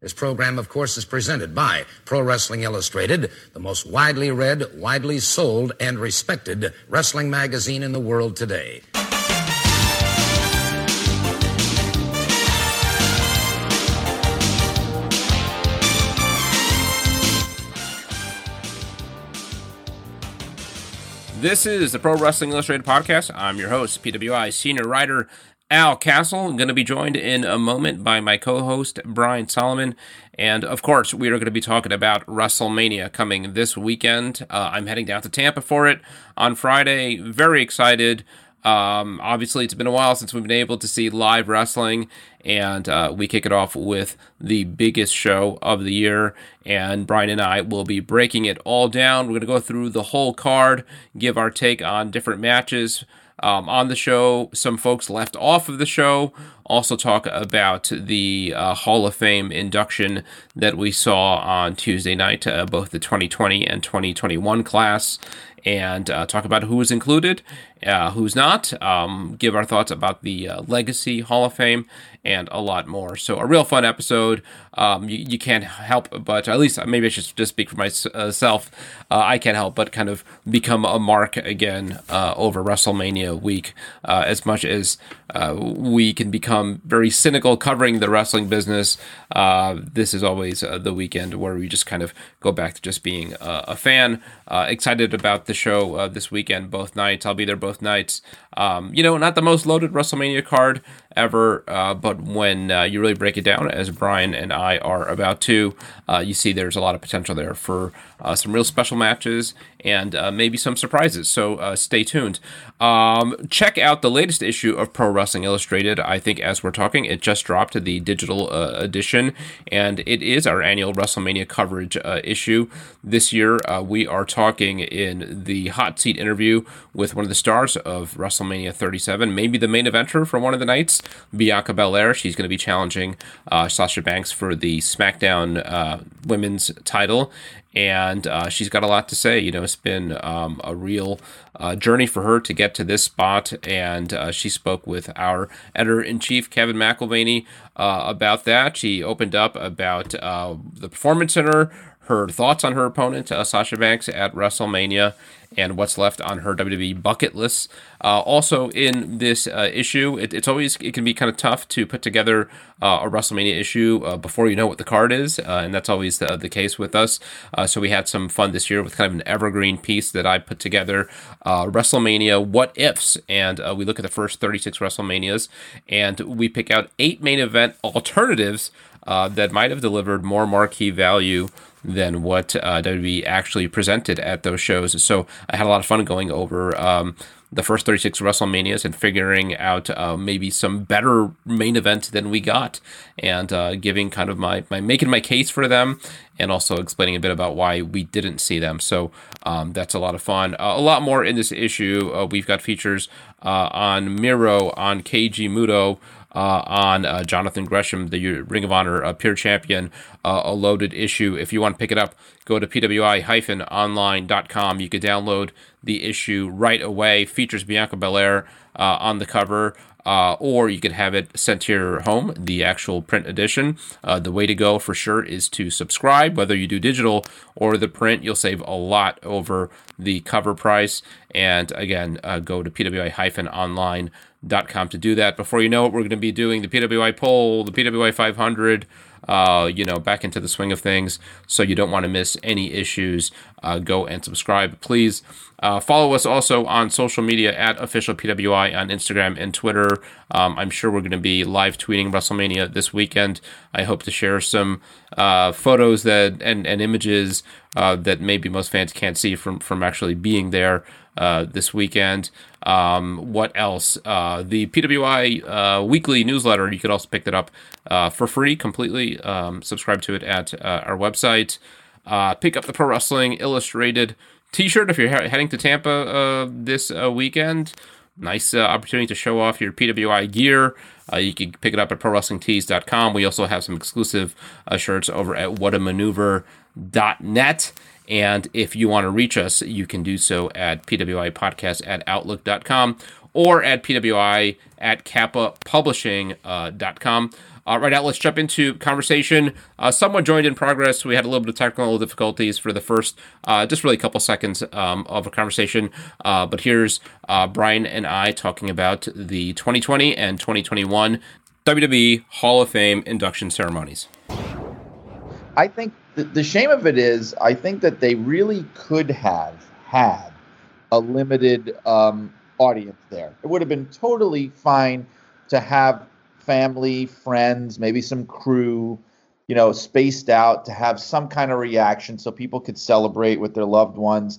This program, of course, is presented by Pro Wrestling Illustrated, the most widely read, widely sold, and respected wrestling magazine in the world today. This is the Pro Wrestling Illustrated podcast. I'm your host, PWI senior writer Al Castle. I'm going to be joined in a moment by my co host, Brian Solomon. And of course, we are going to be talking about WrestleMania coming this weekend. Uh, I'm heading down to Tampa for it on Friday. Very excited. Um, obviously, it's been a while since we've been able to see live wrestling, and uh, we kick it off with the biggest show of the year. And Brian and I will be breaking it all down. We're going to go through the whole card, give our take on different matches. Um, on the show, some folks left off of the show. Also, talk about the uh, Hall of Fame induction that we saw on Tuesday night, uh, both the 2020 and 2021 class and uh, talk about who was included, uh, who's not, um, give our thoughts about the uh, Legacy Hall of Fame, and a lot more. So, a real fun episode. Um, you, you, can't help but, at least maybe I should just speak for myself. Uh, I can't help but kind of become a mark again uh, over WrestleMania week, uh, as much as we can become very cynical covering the wrestling business. this is always the weekend where we just kind of go back to just being a fan. excited about the show this weekend, both nights. I'll be there both nights. Um, you know, not the most loaded WrestleMania card ever, uh, but when uh, you really break it down, as Brian and I are about to, uh, you see there's a lot of potential there for uh, some real special matches and uh, maybe some surprises. So uh, stay tuned. Um, check out the latest issue of Pro Wrestling Illustrated. I think as we're talking, it just dropped the digital edition, and it is our annual WrestleMania coverage issue. This year, we are talking in the hot seat interview with one of the stars of WrestleMania 37, maybe the main eventer for one of the nights, Bianca Belair. She's going to be challenging uh, Sasha Banks for the SmackDown uh, Women's title, and uh, she's got a lot to say. You know, it's been um, a real uh, journey for her to get to this spot, and uh, she spoke with our editor in chief, Kevin McElvaney, uh, about that. She opened up about the Performance Center, her thoughts on her opponent, Sasha Banks, at WrestleMania and what's left on her WWE bucket list. Uh, also, in this uh, issue, it, it's always it can be kind of tough to put together uh, a WrestleMania issue uh, before you know what the card is, uh, and that's always the, the case with us. Uh, so we had some fun this year with kind of an evergreen piece that I put together, WrestleMania What Ifs, and we look at the first 36 WrestleManias, and we pick out eight main event alternatives that might have delivered more marquee value than what uh, WWE actually presented at those shows. So I had a lot of fun going over um, the first 36 WrestleManias and figuring out uh, maybe some better main event than we got, and uh, giving kind of my, my making my case for them, and also explaining a bit about why we didn't see them. So um, that's a lot of fun. Uh, a lot more in this issue. Uh, we've got features uh, on Miro, on Keiji Muto on uh, Jonathan Gresham, the Ring of Honor uh, Pure Champion, uh, a loaded issue. If you want to pick it up, go to pwi-online.com. You can download the issue right away. Features Bianca Belair uh, on the cover. Uh, or you could have it sent to your home, the actual print edition. Uh, the way to go for sure is to subscribe, whether you do digital or the print. You'll save a lot over the cover price. And again, uh, go to pwi-online.com com to do that. Before you know it, we're going to be doing the PWI poll, the PWI 500, uh, you know, back into the swing of things. So you don't want to miss any issues. Uh, go and subscribe, please. Uh, follow us also on social media at official PWI on Instagram and Twitter. Um, I'm sure we're going to be live tweeting WrestleMania this weekend. I hope to share some uh, photos that and, and images uh, that maybe most fans can't see from from actually being there uh, this weekend. Um, what else? Uh, the PWI uh, weekly newsletter. You could also pick that up uh, for free, completely. Um, subscribe to it at uh, our website. Pick up the Pro Wrestling Illustrated T-shirt if you're he- heading to Tampa this weekend. Nice opportunity to show off your PWI gear. you can pick it up at ProWrestlingTees.com. We also have some exclusive shirts over at WhatAmaneuver.net. And if you want to reach us, you can do so at pwipodcast at outlook.com or at pwi at kappapublishing.com. Uh, Uh, right now, let's jump into conversation. Uh, someone joined in progress. We had a little bit of technical difficulties for the first, uh, just really a couple seconds um, of a conversation. Uh, but here's uh, Brian and I talking about the 2020 and 2021 WWE Hall of Fame induction ceremonies. I think the, the shame of it is, I think that they really could have had a limited um, audience there. It would have been totally fine to have family, friends, maybe some crew, you know, spaced out to have some kind of reaction so people could celebrate with their loved ones.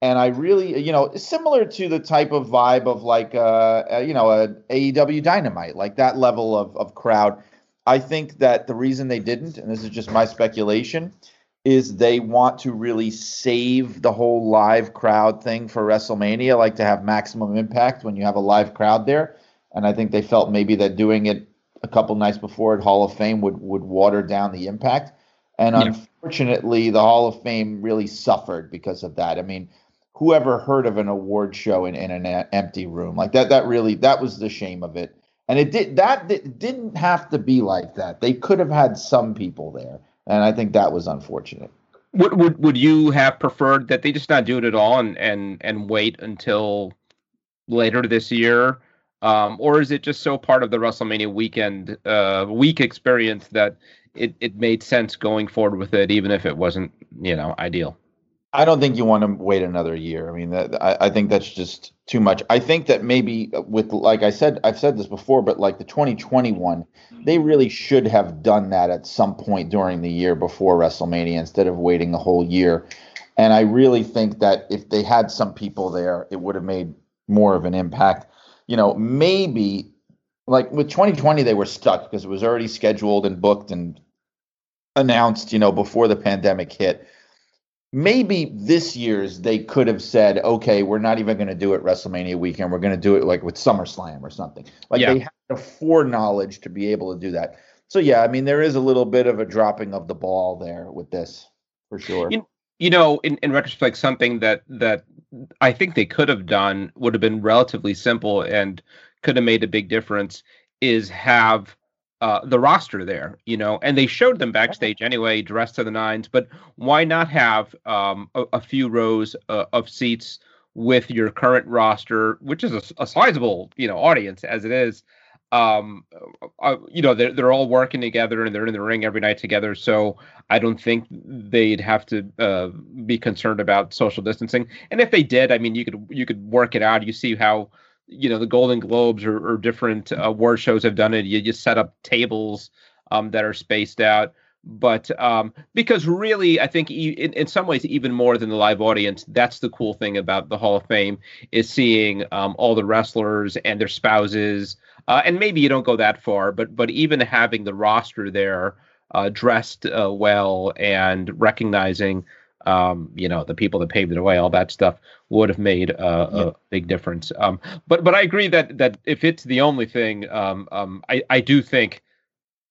And I really, you know, similar to the type of vibe of like, uh, uh you know, a AEW Dynamite, like that level of, of crowd. I think that the reason they didn't, and this is just my speculation, is they want to really save the whole live crowd thing for WrestleMania, like to have maximum impact when you have a live crowd there. And I think they felt maybe that doing it a couple nights before at Hall of Fame would would water down the impact. And yeah. unfortunately, the Hall of Fame really suffered because of that. I mean, whoever heard of an award show in, in an empty room like that? That really that was the shame of it. And it did that it didn't have to be like that. They could have had some people there and I think that was unfortunate. Would would would you have preferred that they just not do it at all and and and wait until later this year? Um, or is it just so part of the WrestleMania weekend uh, week experience that it, it made sense going forward with it, even if it wasn't you know ideal? I don't think you want to wait another year. I mean, that, I, I think that's just too much. I think that maybe with, like I said, I've said this before, but like the 2021, mm-hmm. they really should have done that at some point during the year before WrestleMania instead of waiting a whole year. And I really think that if they had some people there, it would have made more of an impact. You know, maybe like with 2020, they were stuck because it was already scheduled and booked and announced, you know, before the pandemic hit maybe this year's they could have said, okay, we're not even going to do it WrestleMania weekend. We're going to do it like with SummerSlam or something. Like yeah. they had the foreknowledge to be able to do that. So yeah, I mean, there is a little bit of a dropping of the ball there with this for sure. You, you know, in, in retrospect, something that that I think they could have done would have been relatively simple and could have made a big difference is have uh, the roster there, you know, and they showed them backstage anyway, dressed to the nines. But why not have um, a, a, few rows uh, of seats with your current roster, which is a, a sizable, you know, audience as it is. Um, uh, uh, you know, they're they're all working together and they're in the ring every night together. So I don't think they'd have to uh, be concerned about social distancing. And if they did, I mean, you could you could work it out. You see how you know the Golden Globes or, or different uh, award shows have done it. You just set up tables um, that are spaced out. But um, because really, I think in, in some ways, even more than the live audience, that's the cool thing about the Hall of Fame is seeing um, all the wrestlers and their spouses. Uh, and maybe you don't go that far, but but even having the roster there uh, dressed uh, well and recognizing um, you know, the people that paved the way, all that stuff would have made uh, yeah. a big difference. Um, but but I agree that that if it's the only thing, um, um, I I do think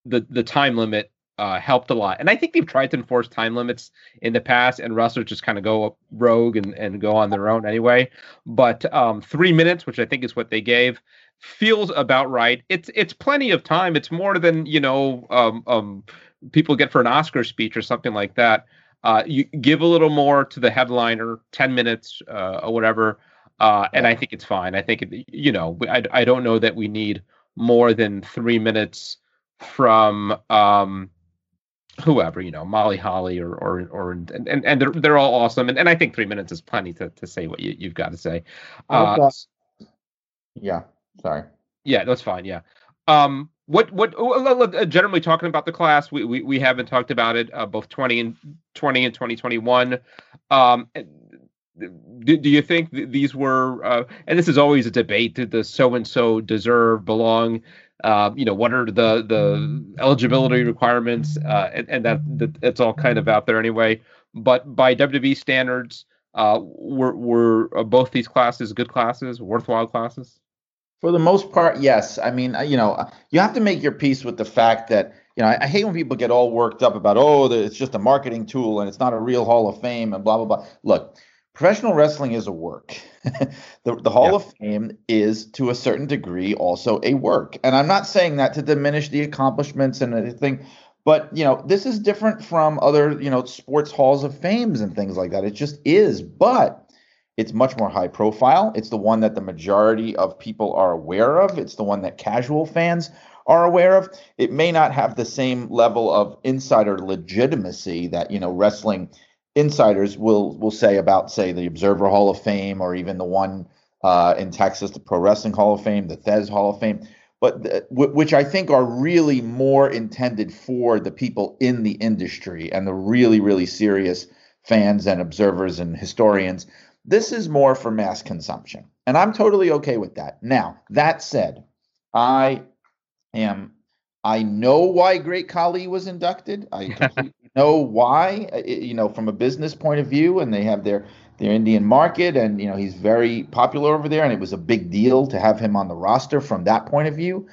the the time limit uh, helped a lot. And I think they've tried to enforce time limits in the past, and wrestlers just kind of go rogue and, and go on their own anyway. But um, three minutes, which I think is what they gave, feels about right. It's it's plenty of time. It's more than you know um, um, people get for an Oscar speech or something like that. Uh, you give a little more to the headliner, ten minutes uh, or whatever, uh, and I think it's fine. I think it, you know I, I don't know that we need more than three minutes from um, whoever you know Molly Holly or or or and and, and they're they're all awesome and, and I think three minutes is plenty to to say what you you've got to say. Uh, yeah, sorry. Yeah, that's fine. Yeah. Um, what what uh, generally talking about the class? We we, we haven't talked about it. Uh, both twenty and twenty and twenty twenty one. Um, do, do you think these were? Uh, and this is always a debate. Did the so and so deserve belong? Uh, you know, what are the the eligibility requirements? Uh, and, and that, that it's all kind of out there anyway. But by WWE standards, uh, were were uh, both these classes good classes, worthwhile classes? For the most part, yes. I mean, you know, uh, you have to make your peace with the fact that, you know, I, I hate when people get all worked up about, oh, the, it's just a marketing tool and it's not a real Hall of Fame and blah, blah, blah. Look, professional wrestling is a work. the, the Hall yeah. of Fame is, to a certain degree, also a work. And I'm not saying that to diminish the accomplishments and everything, but you know, this is different from other, you know, sports halls of fames and things like that. It just is. But it's much more high profile. It's the one that the majority of people are aware of. It's the one that casual fans are aware of. It may not have the same level of insider legitimacy that, you know, wrestling insiders will will say about, say, the Observer Hall of Fame or even the one uh, in Texas, the Pro Wrestling Hall of Fame, the Thesz Hall of Fame, but w- which I think are really more intended for the people in the industry and the really really serious fans and observers and historians. This is more for mass consumption, and I'm totally okay with that. Now that said, I am I know why Great Khali was inducted. I completely know why, uh, you know, from a business point of view, and they have their their Indian market, and you know, he's very popular over there, and it was a big deal to have him on the roster from that point of view.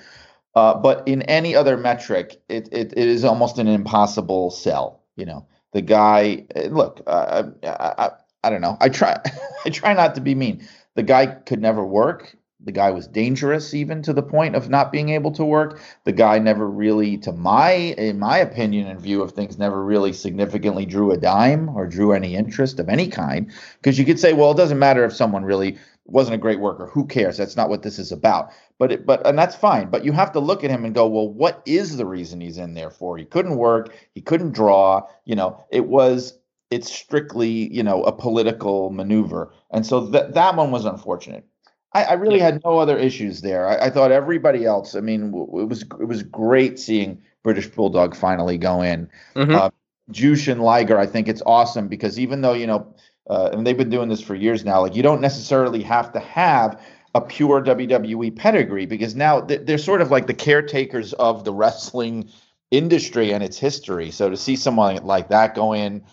Uh, but in any other metric, it, it, it is almost an impossible sell. You know, the guy. Uh, look, uh, I, I I don't know. I try I try not to be mean. The guy could never work. The guy was dangerous even to the point of not being able to work. The guy never really, to my in my opinion and view of things, never really significantly drew a dime or drew any interest of any kind. Because you could say, well, it doesn't matter if someone really wasn't a great worker. Who cares? That's not what this is about. But it, but and that's fine. But you have to look at him and go, well, what is the reason he's in there for? He couldn't work. He couldn't draw. You know, it was it's strictly you know a political maneuver, and so that that one was unfortunate. I, I really yeah. had no other issues there. I, I, thought everybody else. I mean, it was it was great seeing British Bulldog finally go in. Mm-hmm. Uh, Jushin Liger, I think it's awesome because even though you know, uh, and they've been doing this for years now, like you don't necessarily have to have a pure WWE pedigree because now they're sort of like the caretakers of the wrestling industry and its history. So to see someone like that go in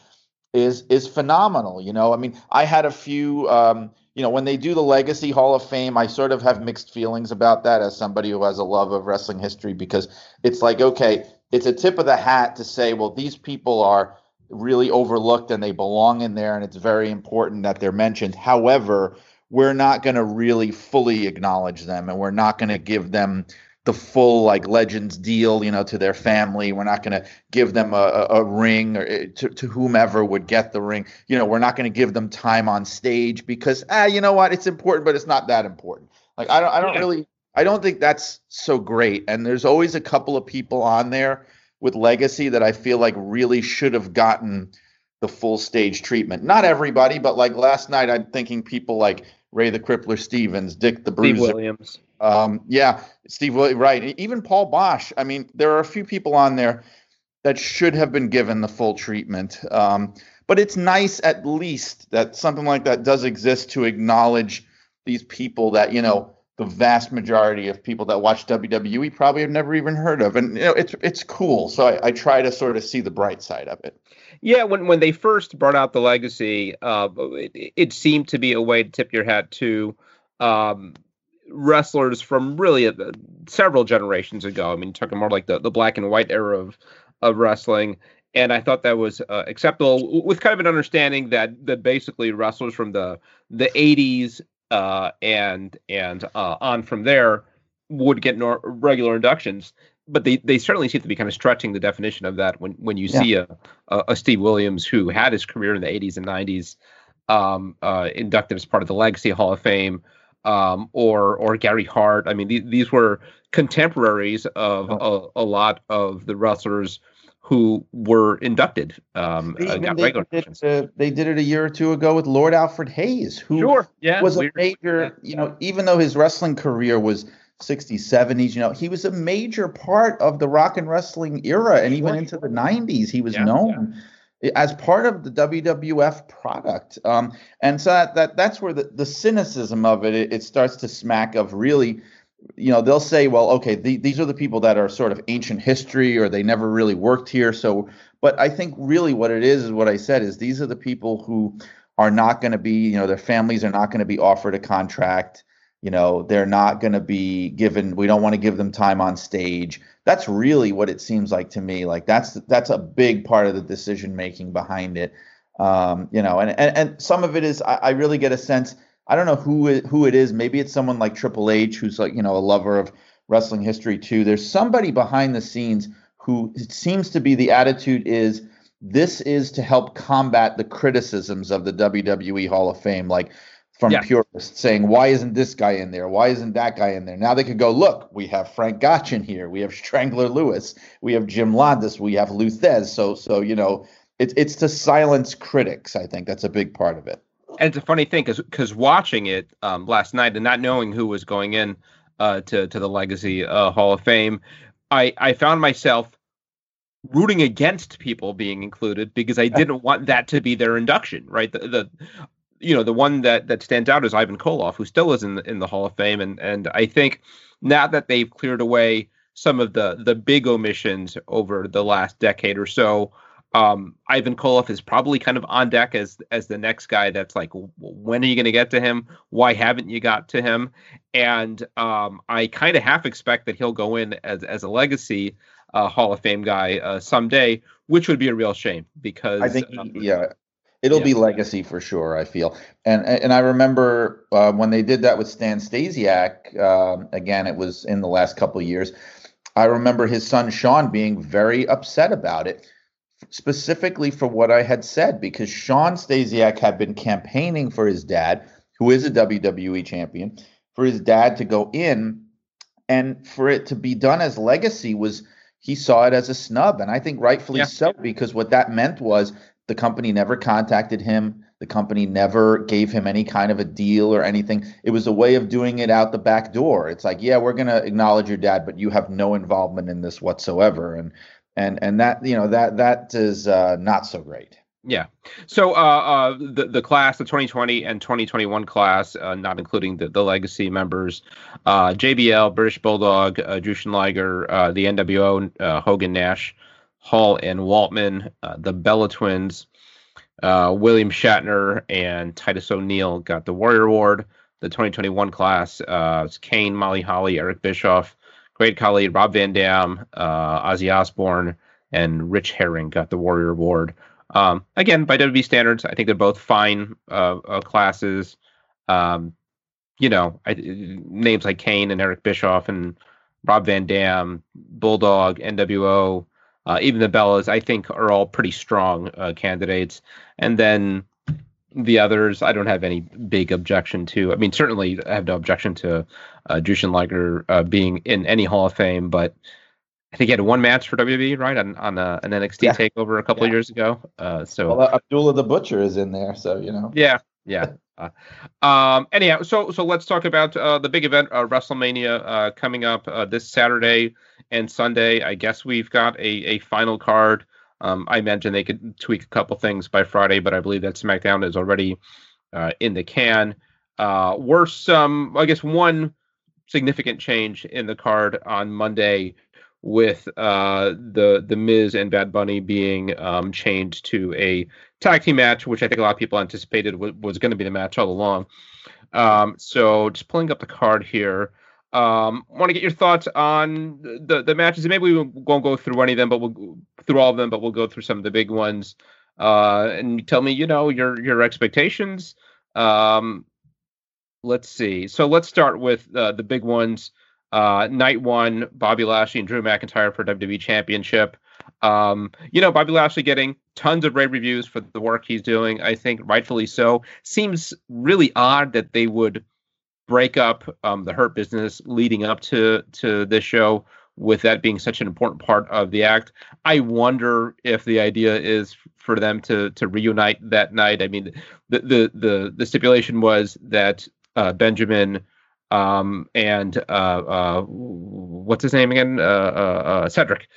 is is phenomenal. You know, I mean, I had a few. Um, you know, when they do the Legacy Hall of Fame, I sort of have mixed feelings about that as somebody who has a love of wrestling history because it's like, okay, it's a tip of the hat to say, well, these people are really overlooked and they belong in there and it's very important that they're mentioned. However, we're not going to really fully acknowledge them and we're not going to give them the full like legends deal you know to their family. We're not going to give them a, a, ring or eh, to, to whomever would get the ring. You know we're not going to give them time on stage because ah you know what? It's important but it's not that important. Like i don't i don't yeah. really i don't think that's so great. And there's always a couple of people on there with legacy that i feel like really should have gotten the full stage treatment. Not everybody but like last night i'm thinking people like ray the crippler stevens dick the bruiser. Steve williams um, yeah, Steve, right. Even Paul Boesch. I mean, there are a few people on there that should have been given the full treatment. Um, but it's nice at least that something like that does exist to acknowledge these people that, you know, the vast majority of people that watch WWE probably have never even heard of. And you know, it's it's cool. So I, I try to sort of see the bright side of it. Yeah, when when they first brought out the legacy, uh, it, it seemed to be a way to tip your hat to um, wrestlers from really uh, several generations ago. I mean, talking more like the, the black and white era of of wrestling. And I thought that was uh, acceptable, with kind of an understanding that that basically wrestlers from the the 80s uh, and and uh, on from there would get nor- regular inductions. But they, they certainly seem to be kind of stretching the definition of that when when you yeah. see a, a, a Steve Williams who had his career in the 80s and 90s um, uh, inducted as part of the Legacy Hall of Fame um, or or Gary Hart. I mean, these, these were contemporaries of a, a, lot of the wrestlers who were inducted. Um, they, uh, they, did it, uh, they, did it, a year or two ago with Lord Alfred Hayes, who sure. yeah, was a major, you know, even though his wrestling career was 60s, 70s, you know, he was a major part of the rock and wrestling era and even into the 90s. He was yeah, known. Yeah as part of the WWF product. Um, and so that, that that's where the, the cynicism of it, it, it starts to smack of really, you know, they'll say, well, okay, the, these are the people that are sort of ancient history or they never really worked here. So, but I think really what it is is what I said is these are the people who are not going to be, you know, their families are not going to be offered a contract you know they're not going to be given we don't want to give them time on stage that's really what it seems like to me like that's that's a big part of the decision making behind it Um, you know, and, and and some of it is I, I really get a sense. I don't know who it, who it is. Maybe it's someone like Triple H, who's like you know a lover of wrestling history too. There's somebody behind the scenes who it seems to be the attitude is this is to help combat the criticisms of the WWE Hall of Fame, like from yeah. purists saying, why isn't this guy in there? Why isn't that guy in there? Now they could go, look, we have Frank Gotch in here, we have Strangler Lewis, we have Jim Londos, we have Lou Thesz. So, so you know, it's it's to silence critics. I think that's a big part of it. And it's a funny thing because because watching it um, last night and not knowing who was going in uh, to to the Legacy uh, Hall of Fame, I I found myself rooting against people being included because I didn't want that to be their induction, right? The, the you know the one that that stands out is Ivan Koloff, who still is in the, in the Hall of Fame, and and I think now that they've cleared away some of the the big omissions over the last decade or so, um, Ivan Koloff is probably kind of on deck as as the next guy. That's like, when are you going to get to him? Why haven't you got to him? And um, I kind of half expect that he'll go in as as a legacy uh, Hall of Fame guy uh, someday, which would be a real shame because I think um, yeah, it'll be legacy for sure. I feel and and I remember uh, when they did that with Stan Stasiak. Um, again, it was in the last couple of years. I remember his son Sean being very upset about it, specifically for what I had said because Sean Stasiak had been campaigning for his dad, who is a WWE champion, for his dad to go in, and for it to be done as legacy was he saw it as a snub, and I think rightfully yeah. so because what that meant was the company never contacted him. The company never gave him any kind of a deal or anything. It was a way of doing it out the back door. It's like, yeah, we're going to acknowledge your dad, but you have no involvement in this whatsoever. And and and that you know that that is uh, not so great. Yeah. So uh, uh, the the class, the 2020 and 2021 class, uh, not including the, the legacy members, uh, JBL, British Bulldog, uh, Jushin Liger, uh, the NWO, uh, Hogan Nash, Hall and Waltman, uh, the Bella Twins, uh, William Shatner, and Titus O'Neil got the Warrior Award. The 2021 class, uh, Kane, Molly Holly, Eric Bischoff, Great Khali, Rob Van Dam, uh, Ozzy Osbourne, and Rich Hering got the Warrior Award. Um, again, by WWE standards, I think they're both fine uh, uh, classes. Um, you know, I, names like Kane and Eric Bischoff and Rob Van Dam, Bulldog, NWO, uh, even the Bellas, I think are all pretty strong uh, candidates. And then the others, I don't have any big objection to. I mean, certainly I have no objection to uh, Jushin Liger uh, being in any Hall of Fame, but I think he had one match for WWE, right, on on uh, an NXT yeah. takeover a couple yeah. of years ago. Uh, so well, Abdullah the Butcher is in there, so you know. Yeah, yeah. Uh, um, anyhow, so so let's talk about uh, the big event, uh, WrestleMania, uh, coming up uh, this Saturday and Sunday. I guess we've got a a final card. Um, I mentioned they could tweak a couple things by Friday, but I believe that SmackDown is already uh, in the can. Uh, were some, I guess, one significant change in the card on Monday with uh, the the Miz and Bad Bunny being um, changed to a tag team match, which I think a lot of people anticipated w- was going to be the match all along. Um, so just pulling up the card here. Um, want to get your thoughts on the the matches, maybe we won't go through any of them, but we'll through all of them, but we'll go through some of the big ones. Uh, and tell me, you know, your your expectations. Um, let's see. So let's start with uh, the big ones. Uh, night one, Bobby Lashley and Drew McIntyre for WWE Championship. Um, you know, Bobby Lashley getting tons of rave reviews for the work he's doing. I think rightfully so. Seems really odd that they would break up um, the Hurt business leading up to to this show, with that being such an important part of the act. I wonder if the idea is for them to to reunite that night. I mean, the the the, the stipulation was that uh, Benjamin um, and uh, uh, what's his name again? Uh, uh, uh, Cedric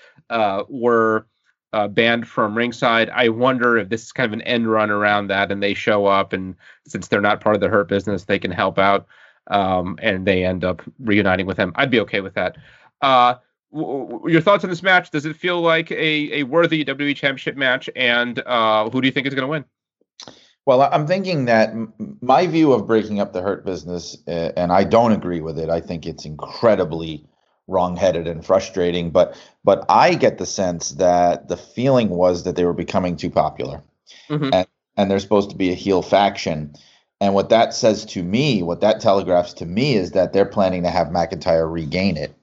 were banned from ringside. I wonder if this is kind of an end run around that, and they show up, and since they're not part of the Hurt business, they can help out, um, and they end up reuniting with him. I'd be okay with that. Your thoughts on this match? Does it feel like a, a worthy WWE Championship match? And uh, who do you think is going to win? Well, I'm thinking that my view of breaking up the hurt business, uh, and I don't agree with it. I think it's incredibly wrongheaded and frustrating. But but I get the sense that the feeling was that they were becoming too popular, mm-hmm. and and they're supposed to be a heel faction. And what that says to me, what that telegraphs to me, is that they're planning to have McIntyre regain it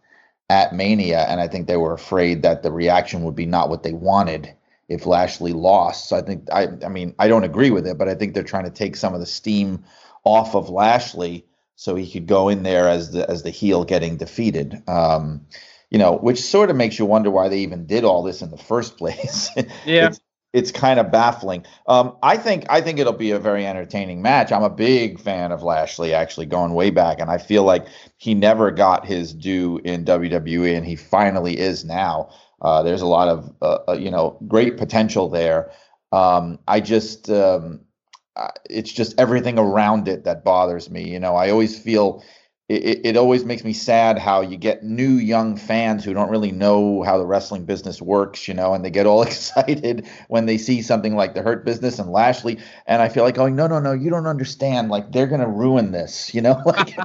at Mania, and I think they were afraid that the reaction would be not what they wanted if Lashley lost. So I think I I mean I don't agree with it, but I think they're trying to take some of the steam off of Lashley so he could go in there as the as the heel getting defeated. Um, you know, which sort of makes you wonder why they even did all this in the first place. Yeah. it's, it's kind of baffling. Um, I think I think it'll be a very entertaining match. I'm a big fan of Lashley, actually going way back, and I feel like he never got his due in WWE, and he finally is now. Uh, there's a lot of uh, uh, you know great potential there. Um, I just um, it's just everything around it that bothers me. You know, I always feel it, it always makes me sad how you get new young fans who don't really know how the wrestling business works, you know, and they get all excited when they see something like the Hurt Business and Lashley. And I feel like going, no, no, no, you don't understand. Like they're gonna ruin this, you know. like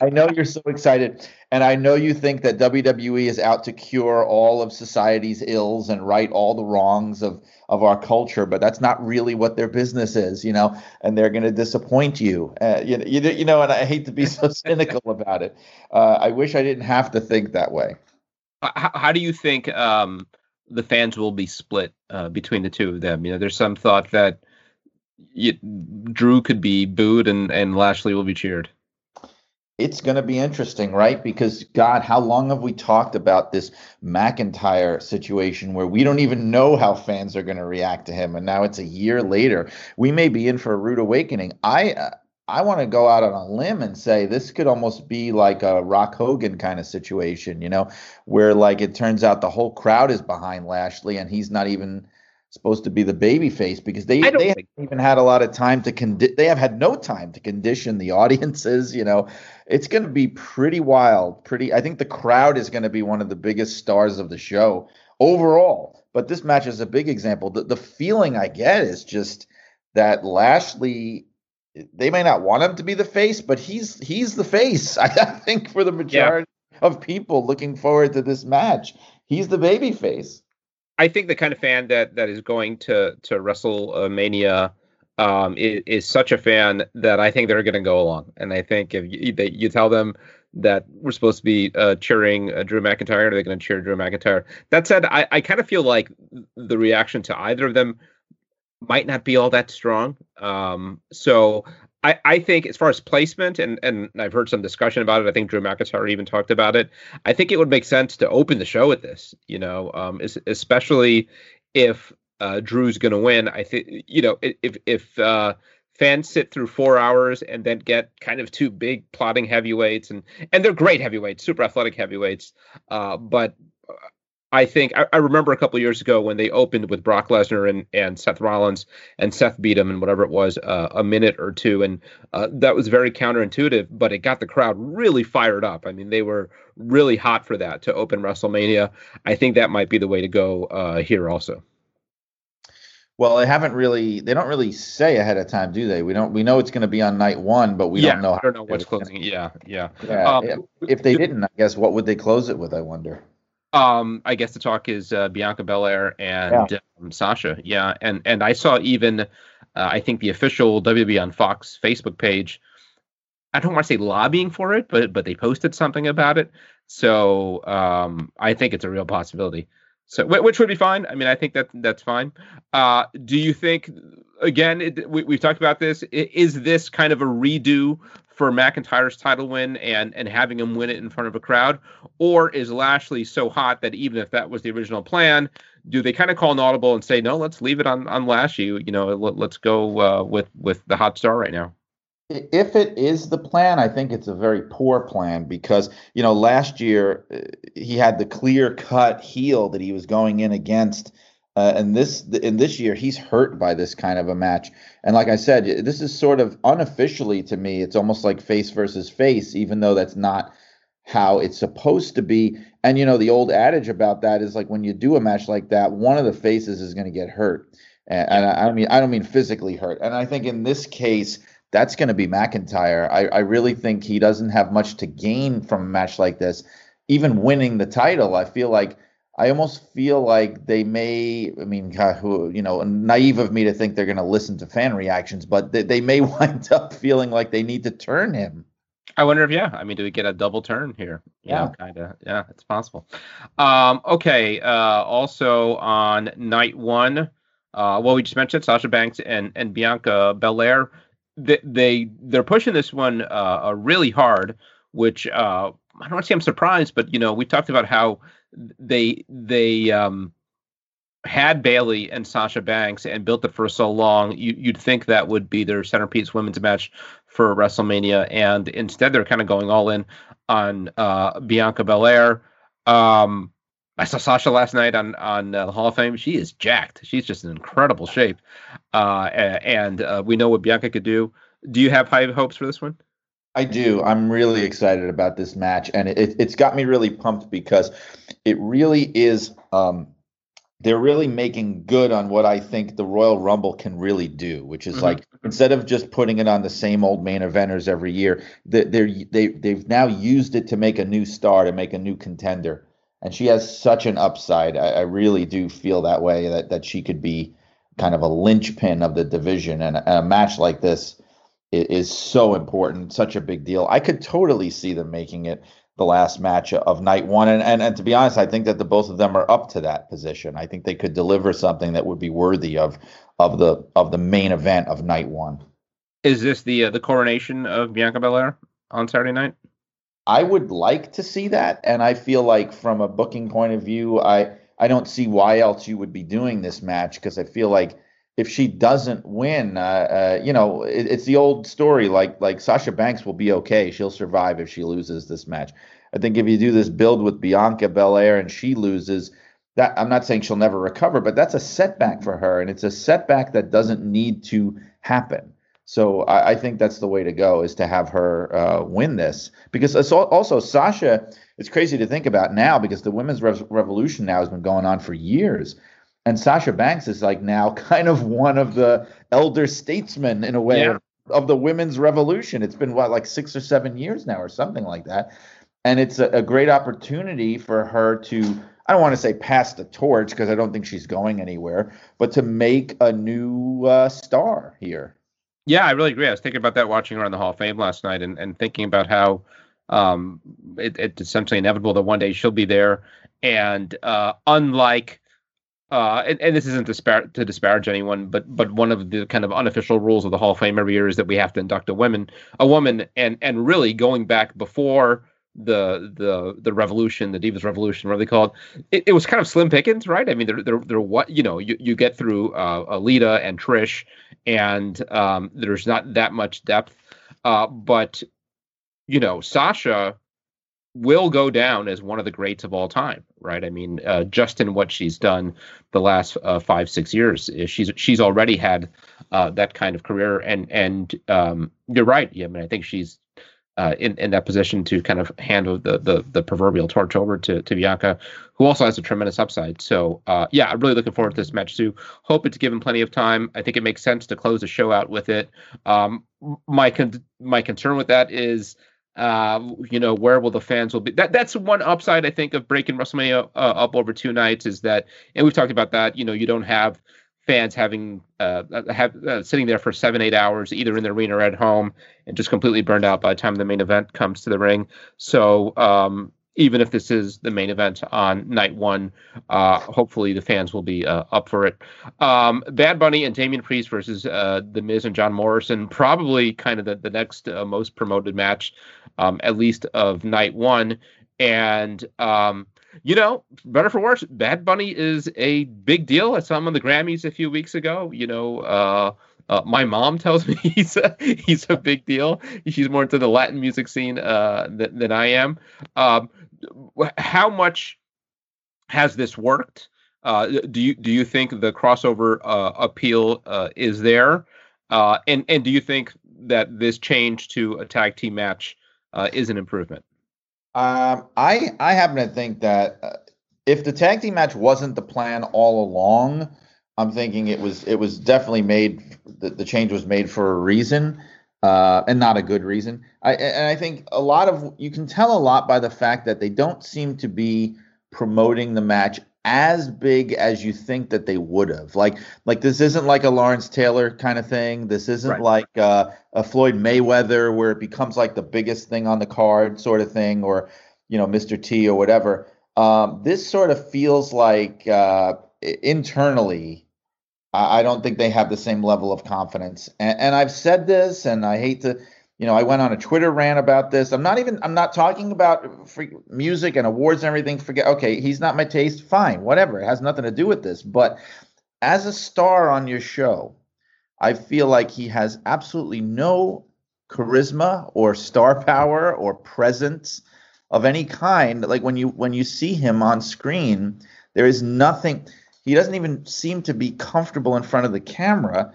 I know you're so excited, and I know you think that WWE is out to cure all of society's ills and right all the wrongs of of our culture, but that's not really what their business is, you know, and they're going to disappoint you. Uh, you, you, you know, and I hate to be so cynical about it. Uh, I wish I didn't have to think that way. How, how do you think um, the fans will be split uh, between the two of them? You know, there's some thought that you, Drew could be booed and, and Lashley will be cheered it's going to be interesting, right? Because God, how long have we talked about this McIntyre situation where we don't even know how fans are going to react to him, and now it's a year later. We may be in for a rude awakening. I uh, I want to go out on a limb and say this could almost be like a Rock Hogan kind of situation, you know, where like it turns out the whole crowd is behind Lashley and he's not even supposed to be the baby face because they they haven't even had a lot of time to condi- they have had no time to condition the audiences you know it's going to be pretty wild pretty i think the crowd is going to be one of the biggest stars of the show overall but this match is a big example. The, the feeling i get is just that lashley they may not want him to be the face but he's he's the face. I, I think for the majority yeah. of people looking forward to this match he's the baby face. I think the kind of fan that that is going to to WrestleMania um, is, is such a fan that I think they're going to go along. And I think if you, they, you tell them that we're supposed to be uh, cheering uh, Drew McIntyre, are they're going to cheer Drew McIntyre. That said, I, I kind of feel like the reaction to either of them might not be all that strong. Um, so I, I think as far as placement, and, and I've heard some discussion about it. I think Drew McIntyre even talked about it. I think it would make sense to open the show with this, you know, um, especially if uh, Drew's going to win. I think, you know, if, if, uh, fans sit through four hours and then get kind of two big plodding heavyweights and and they're great heavyweights super athletic heavyweights uh, but I think I, I, remember a couple years ago when they opened with Brock Lesnar and, and Seth Rollins, and Seth beat him in whatever it was, uh, a minute or two, and uh, that was very counterintuitive, but it got the crowd really fired up. I mean, they were really hot for that to open WrestleMania. I think that might be the way to go uh, here also. Well, they haven't really. They don't really say ahead of time, do they? We don't. We know it's going to be on night one, but we yeah, don't know. I don't know what's closing. Yeah, yeah. yeah um, if, they didn't, I guess what would they close it with? I wonder. Um, I guess the talk is uh, Bianca Belair and yeah. um, Sasha. Yeah, and and I saw even uh, I think the official WWE on Fox Facebook page. I don't want to say lobbying for it, but but they posted something about it. So um, I think it's a real possibility. So which would be fine. I mean, I think that that's fine. Uh, do you think? Again, it, we, we've talked about this. Is this kind of a redo for McIntyre's title win and and having him win it in front of a crowd, or is Lashley so hot that even if that was the original plan, do they kind of call an audible and say no, let's leave it on on Lashley? You know, let, us go uh, with with the hot star right now. If it is the plan, I think it's a very poor plan because you know last year uh, he had the clear cut heel that he was going in against uh, and this in this year, he's hurt by this kind of a match. And like I said, this is sort of unofficially to me, it's almost like face versus face, even though that's not how it's supposed to be. And you know, the old adage about that is like when you do a match like that, one of the faces is going to get hurt. And, and I, I mean, I don't mean physically hurt. And I think in this case, that's going to be McIntyre. I, I really think he doesn't have much to gain from a match like this. Even winning the title, I feel like I almost feel like they may. I mean, you know, naive of me to think they're going to listen to fan reactions, but they, they may wind up feeling like they need to turn him. I wonder if yeah. I mean, do we get a double turn here? Yeah, kind of. Yeah, it's possible. Um, okay. Uh, also on night one, uh, well, we just mentioned Sasha Banks and and Bianca Belair. They, they they're pushing this one uh, really hard, which uh, I don't want to say I'm surprised, but you know, we talked about how they they um, had Bayley and Sasha Banks and built it for so long, you, would think that would be their centerpiece women's match for WrestleMania, and instead they're kind of going all in on uh, Bianca Belair. Um, I saw Sasha last night on on uh, the Hall of Fame. She is jacked. She's just in incredible shape, uh, and uh, we know what Bianca could do. Do you have high hopes for this one? I do. I'm really excited about this match, and it, it's got me really pumped because it really is. Um, they're really making good on what I think the Royal Rumble can really do, which is mm-hmm. like instead of just putting it on the same old main eventers every year, they're, they they've now used it to make a new star, to make a new contender, and she has such an upside. I, I really do feel that way that that she could be kind of a linchpin of the division, and a, a match like this is so important, such a big deal. I could totally see them making it the last match of night one. And, and, and to be honest, I think that the both of them are up to that position. I think they could deliver something that would be worthy of of the of the main event of night one. Is this the uh, the coronation of Bianca Belair on Saturday night? I would like to see that, and I feel like from a booking point of view, I I don't see why else you would be doing this match because I feel like if she doesn't win, uh, uh, you know, it, it's the old story. Like like Sasha Banks will be okay; she'll survive if she loses this match. I think if you do this build with Bianca Belair and she loses, that I'm not saying she'll never recover, but that's a setback for her, and it's a setback that doesn't need to happen. So I, I think that's the way to go is to have her uh, win this because also Sasha. It's crazy to think about now because the women's revolution now has been going on for years and Sasha Banks is like now kind of one of the elder statesmen in a way yeah. of the women's revolution. It's been what like six or seven years now, or something like that, and it's a, a great opportunity for her to. I don't want to say pass the torch because I don't think she's going anywhere, but to make a new uh, star here. Yeah, I really agree. I was thinking about that watching her on the Hall of Fame last night, and, and thinking about how um, it, it's essentially inevitable that one day she'll be there. And uh, unlike uh, and, and, this isn't dispar- to disparage anyone, but but one of the kind of unofficial rules of the Hall of Fame every year is that we have to induct a woman, a woman, and and really going back before the the the revolution, the Divas Revolution, what they called it, it was kind of slim pickings, right? I mean, there there there what you know you, you get through uh, Alita and Trish, and um, there's not that much depth, uh, but you know Sasha will go down as one of the greats of all time, right? I mean, uh, just in what she's done the last uh, five six years, she's she's already had uh, that kind of career, and and um, you're right. Yeah, I mean, I think she's uh, in in that position to kind of handle the the, the proverbial torch over to to Bianca, who also has a tremendous upside. So uh, yeah, I'm really looking forward to this match too. Hope it's given plenty of time. I think it makes sense to close the show out with it. Um, my con- my concern with that is uh, you know, where will the fans will be? That that's one upside I think of breaking WrestleMania uh, up over two nights is that, and we've talked about that. You know, you don't have fans having uh, have uh, sitting there for seven eight hours either in the arena or at home and just completely burned out by the time the main event comes to the ring. So um, even if this is the main event on night one, uh, hopefully the fans will be uh, up for it. Um, Bad Bunny and Damian Priest versus uh, The Miz and John Morrison, probably kind of the, the next uh, most promoted match, um, at least of night one. And, um, you know, better for worse, Bad Bunny is a big deal. I saw him on the Grammys a few weeks ago. You know, uh, uh, my mom tells me he's a, he's a big deal. She's more into the Latin music scene uh, than, than I am. Um, how much has this worked? Uh, do you do you think the crossover uh, appeal uh, is there? And and do you think that this change to a tag team match is an improvement? Um, I I happen to think that uh, if the tag team match wasn't the plan all along, I'm thinking it was it was definitely made the, the change was made for a reason uh, and not a good reason. I and I think a lot of you can tell a lot by the fact that they don't seem to be promoting the match as big as you think that they would have. Like like this isn't like a Lawrence Taylor kind of thing. This isn't right. like uh, a Floyd Mayweather where it becomes like the biggest thing on the card sort of thing, or you know Mr. T or whatever. Um, this sort of feels like uh, internally. I, I don't think they have the same level of confidence, and, and I've said this, and I hate to you know, I went on a Twitter rant about this. I'm not even I'm not talking about music and awards and everything. Forget okay, he's not my taste. Fine, whatever. It has nothing to do with this. But as a star on your show, I feel like he has absolutely no charisma or star power or presence of any kind. Like when you when you see him on screen, there is nothing. He doesn't even seem to be comfortable in front of the camera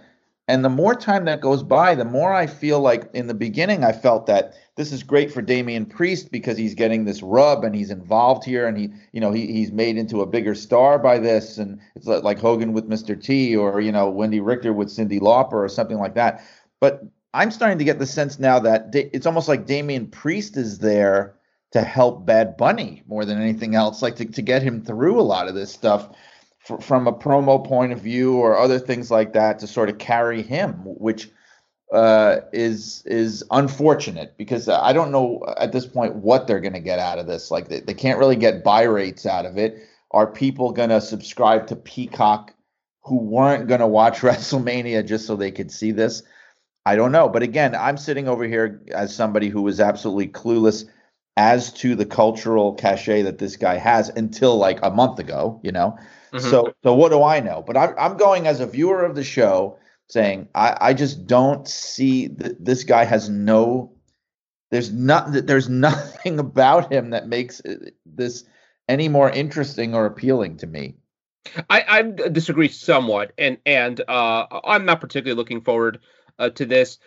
and the more time that goes by, the more I feel like in the beginning, I felt that this is great for Damian Priest because he's getting this rub and he's involved here and he, you know, he, he's made into a bigger star by this. And it's like Hogan with Mr. T or, you know, Wendi Richter with Cyndi Lauper or something like that. But I'm starting to get the sense now that it's almost like Damian Priest is there to help Bad Bunny more than anything else, like to, to get him through a lot of this stuff from a promo point of view or other things like that to sort of carry him, which uh, is is unfortunate because I don't know at this point what they're going to get out of this. Like they, they can't really get buy rates out of it. Are people going to subscribe to Peacock who weren't going to watch WrestleMania just so they could see this? I don't know. But again, I'm sitting over here as somebody who was absolutely clueless as to the cultural cachet that this guy has until like a month ago, you know. Mm-hmm. So, so what do I know? But I'm, I'm going as a viewer of the show saying I, I just don't see that this guy has no. There's not. There's nothing about him that makes this any more interesting or appealing to me. I, I disagree somewhat, and and uh, I'm not particularly looking forward uh, to this.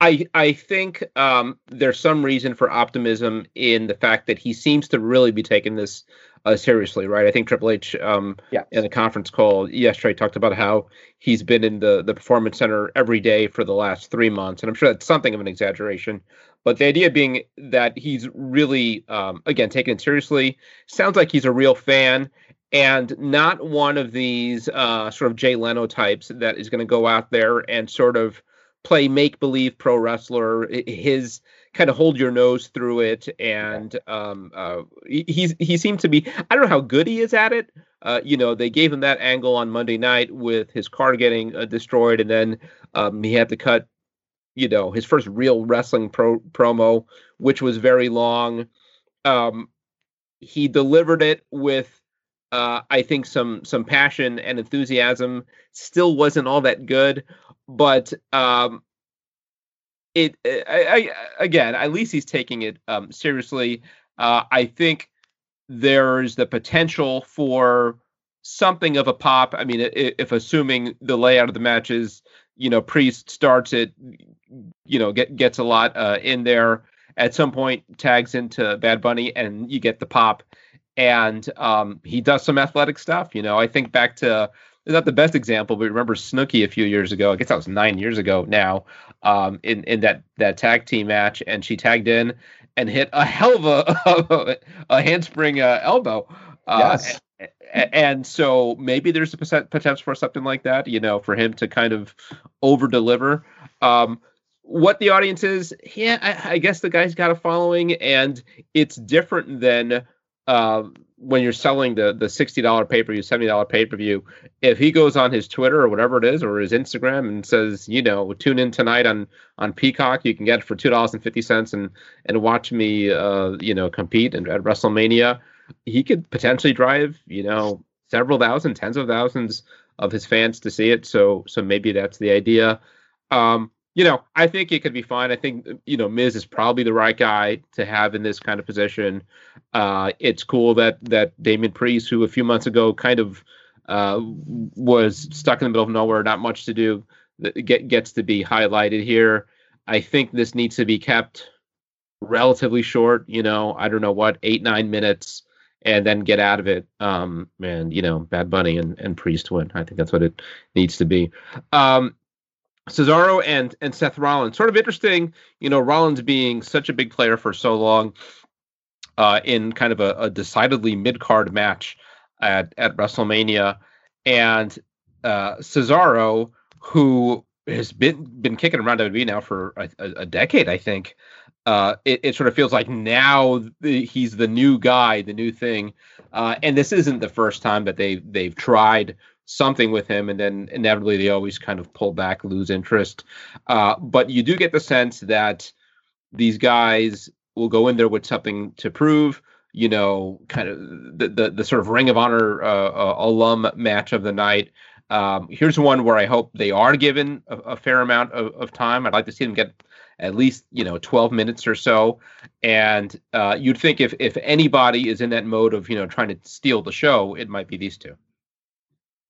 I I think um, there's some reason for optimism in the fact that he seems to really be taking this uh, seriously, right? I think Triple H, um, yeah. in a conference call yesterday, talked about how he's been in the the performance center every day for the last three months, and I'm sure that's something of an exaggeration. But the idea being that he's really, um, again, taking it seriously. Sounds like he's a real fan and not one of these uh, sort of Jay Leno types that is going to go out there and sort of play make believe pro wrestler. His kind of hold your nose through it, and um, uh, he, he seemed to be. I don't know how good he is at it. Uh, you know, they gave him that angle on Monday night with his car getting uh, destroyed, and then um, he had to cut, you know, his first real wrestling pro promo, which was very long. Um, he delivered it with, uh, I think, some some passion and enthusiasm. Still wasn't all that good, but um, it I, I, again at least he's taking it um, seriously. Uh, i think there's the potential for something of a pop. I mean if, if assuming the layout of the matches, you know priest starts it you know get, gets a lot uh, in there at some point tags into bad bunny and you get the pop. And um, he does some athletic stuff you know i think back to not the best example, but remember Snooki a few years ago. I guess that was nine years ago now. Um, in in that that tag team match, and she tagged in and hit a hell of a a handspring uh, elbow. Uh, yes. And, and so maybe there's a potential for something like that, you know, for him to kind of over deliver. Um, what the audience is, yeah, I, I, guess the guy's got a following, and it's different than uh, when you're selling the the sixty dollar pay per view, seventy dollar pay per view, if he goes on his Twitter or whatever it is, or his Instagram and says, you know, tune in tonight on on Peacock, you can get it for two dollars and fifty cents and and watch me, uh, you know, compete at, at WrestleMania, he could potentially drive, you know, several thousand, tens of thousands of his fans to see it. So so maybe that's the idea. Um, you know, I think it could be fine. I think you know Miz is probably the right guy to have in this kind of position. Uh, it's cool that that Damian Priest, who a few months ago kind of uh, was stuck in the middle of nowhere, not much to do, get, gets to be highlighted here. I think this needs to be kept relatively short. You know, I don't know what eight nine minutes, and then get out of it. Um, and you know, Bad Bunny and and Priest win. I think that's what it needs to be. Um, Cesaro and and Seth Rollins. Sort of interesting, you know, Rollins being such a big player for so long. uh, in kind of a, a decidedly mid card match at at WrestleMania, and uh, Cesaro, who has been been kicking around WWE now for a, a decade, I think. Uh, it, it, sort of feels like now he's the new guy, the new thing, uh, and this isn't the first time that they they've tried something with him, and then inevitably they always kind of pull back, lose interest. Uh, but you do get the sense that these guys will go in there with something to prove. You know, kind of the the, the sort of Ring of Honor uh, uh, alum match of the night. Um, here's one where I hope they are given a, a fair amount of, of, time. I'd like to see them get at least you know 12 minutes or so. And uh, you'd think if if anybody is in that mode of you know trying to steal the show, it might be these two.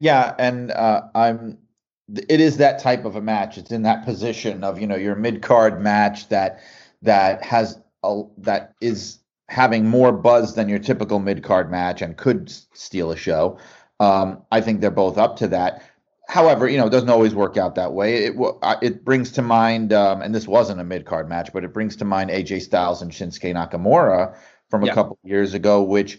Yeah, and uh, I'm. It is that type of a match. It's in that position of you know your mid card match that that has a, that is having more buzz than your typical mid card match and could steal a show. Um, I think they're both up to that. However, you know, it doesn't always work out that way. It it brings to mind, um, and this wasn't a mid card match, but it brings to mind AJ Styles and Shinsuke Nakamura from a yeah. couple years ago, which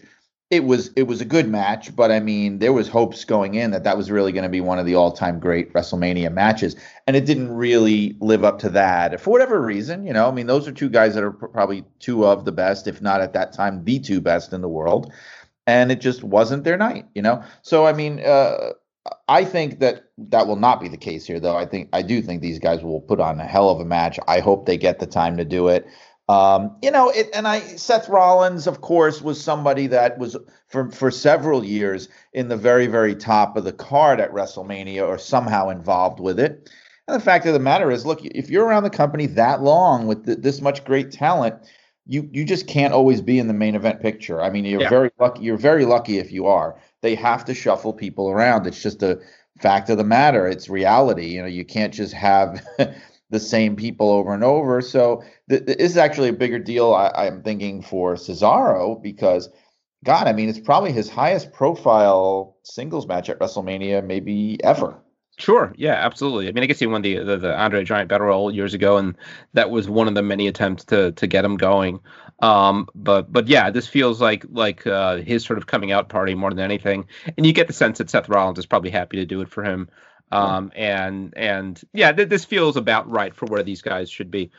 it was it was a good match, but I mean, there was hopes going in that that was really going to be one of the all time great WrestleMania matches, and it didn't really live up to that for whatever reason. You know, I mean, those are two guys that are probably two of the best, if not at that time the two best in the world, and it just wasn't their night. You know, so I mean. Uh, I think that that will not be the case here, though. I think I do think these guys will put on a hell of a match. I hope they get the time to do it. Um, you know, it, and I Seth Rollins, of course, was somebody that was for for several years in the very very top of the card at WrestleMania or somehow involved with it. And the fact of the matter is, look, if you're around the company that long with th- this much great talent, you you just can't always be in the main event picture. I mean, you're yeah. very lucky. You're very lucky if you are. They have to shuffle people around. It's just a fact of the matter. It's reality. You know, you can't just have the same people over and over. So th- this is actually a bigger deal. I- am thinking for Cesaro because, God, I mean, it's probably his highest profile singles match at WrestleMania, maybe ever. Sure. Yeah, absolutely. I mean, I guess he won the, the, the Andre Giant Battle Royal years ago, and that was one of the many attempts to to get him going. Um, but but yeah, this feels like like uh, his sort of coming out party more than anything, and you get the sense that Seth Rollins is probably happy to do it for him. Um, and and yeah, th- this feels about right for where these guys should be.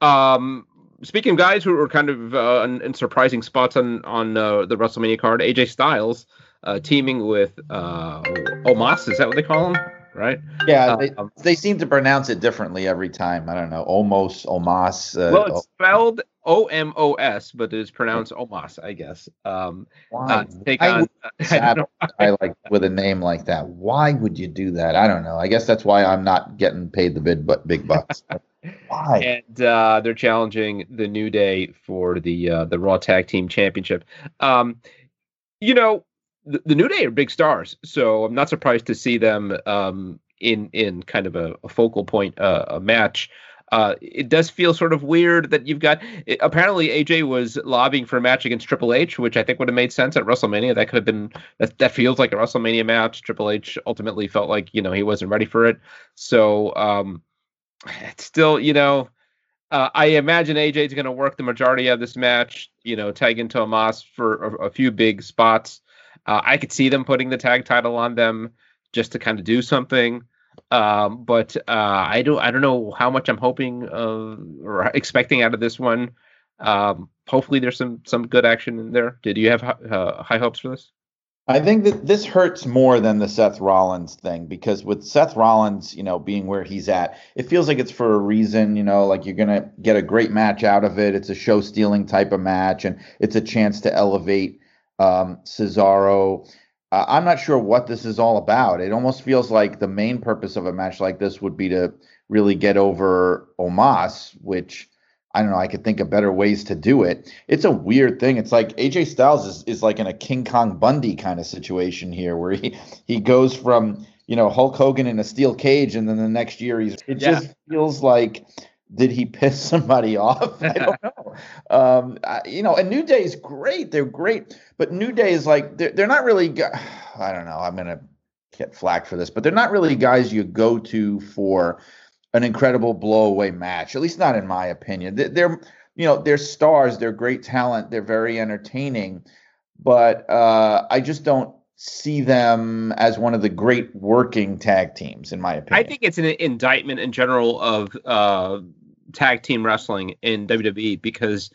Um, speaking of guys who are kind of uh, in, in, surprising spots on on uh, the WrestleMania card, AJ Styles uh, teaming with uh, Omos, is that what they call him? Right? Yeah, they, um, they seem to pronounce it differently every time. I don't know, Omos, Omos. Uh, well, it's spelled O M O S, but it's pronounced Omos, I guess. Um? Uh, take on, I, I like with a name like that. Why would you do that? I don't know. I guess that's why I'm not getting paid the big but big bucks. why? And uh, they're challenging the New Day for the uh, the Raw Tag Team Championship. Um, you know, the, the, New Day are big stars, so I'm not surprised to see them um, in in kind of a, a focal point uh, a match. Uh, it does feel sort of weird that you've got. It, apparently, AJ was lobbying for a match against Triple H, which I think would have made sense at WrestleMania. That could have been that. That feels like a WrestleMania match. Triple H ultimately felt like you know he wasn't ready for it. So um, it's still you know. Uh, I imagine AJ is going to work the majority of this match. You know, tag into Omos for a, a few big spots. Uh, I could see them putting the tag title on them just to kind of do something. Um, but uh, I don't I don't know how much I'm hoping uh, or expecting out of this one. Um, hopefully, there's some some good action in there. Did you have uh, high hopes for this? I think that this hurts more than the Seth Rollins thing because with Seth Rollins, you know, being where he's at, it feels like it's for a reason, you know, like you're going to get a great match out of it. It's a show stealing type of match and it's a chance to elevate um, Cesaro. Uh, I'm not sure what this is all about. It almost feels like the main purpose of a match like this would be to really get over Omos, which I don't know. I could think of better ways to do it. It's a weird thing. It's like AJ Styles is, is like in a King Kong Bundy kind of situation here, where he he goes from you know Hulk Hogan in a steel cage, and then the next year he's. It yeah. just feels like did he piss somebody off? I don't know. Um, I, you know, and New Day is great. They're great, but New Day is like they're they're not really. I don't know. I'm gonna get flack for this, but they're not really guys you go to for an incredible blowaway match. At least not in my opinion. They're you know, they're stars, they're great talent, they're very entertaining, but uh, I just don't see them as one of the great working tag teams, in my opinion. I think it's an indictment in general of uh, tag team wrestling in WWE because,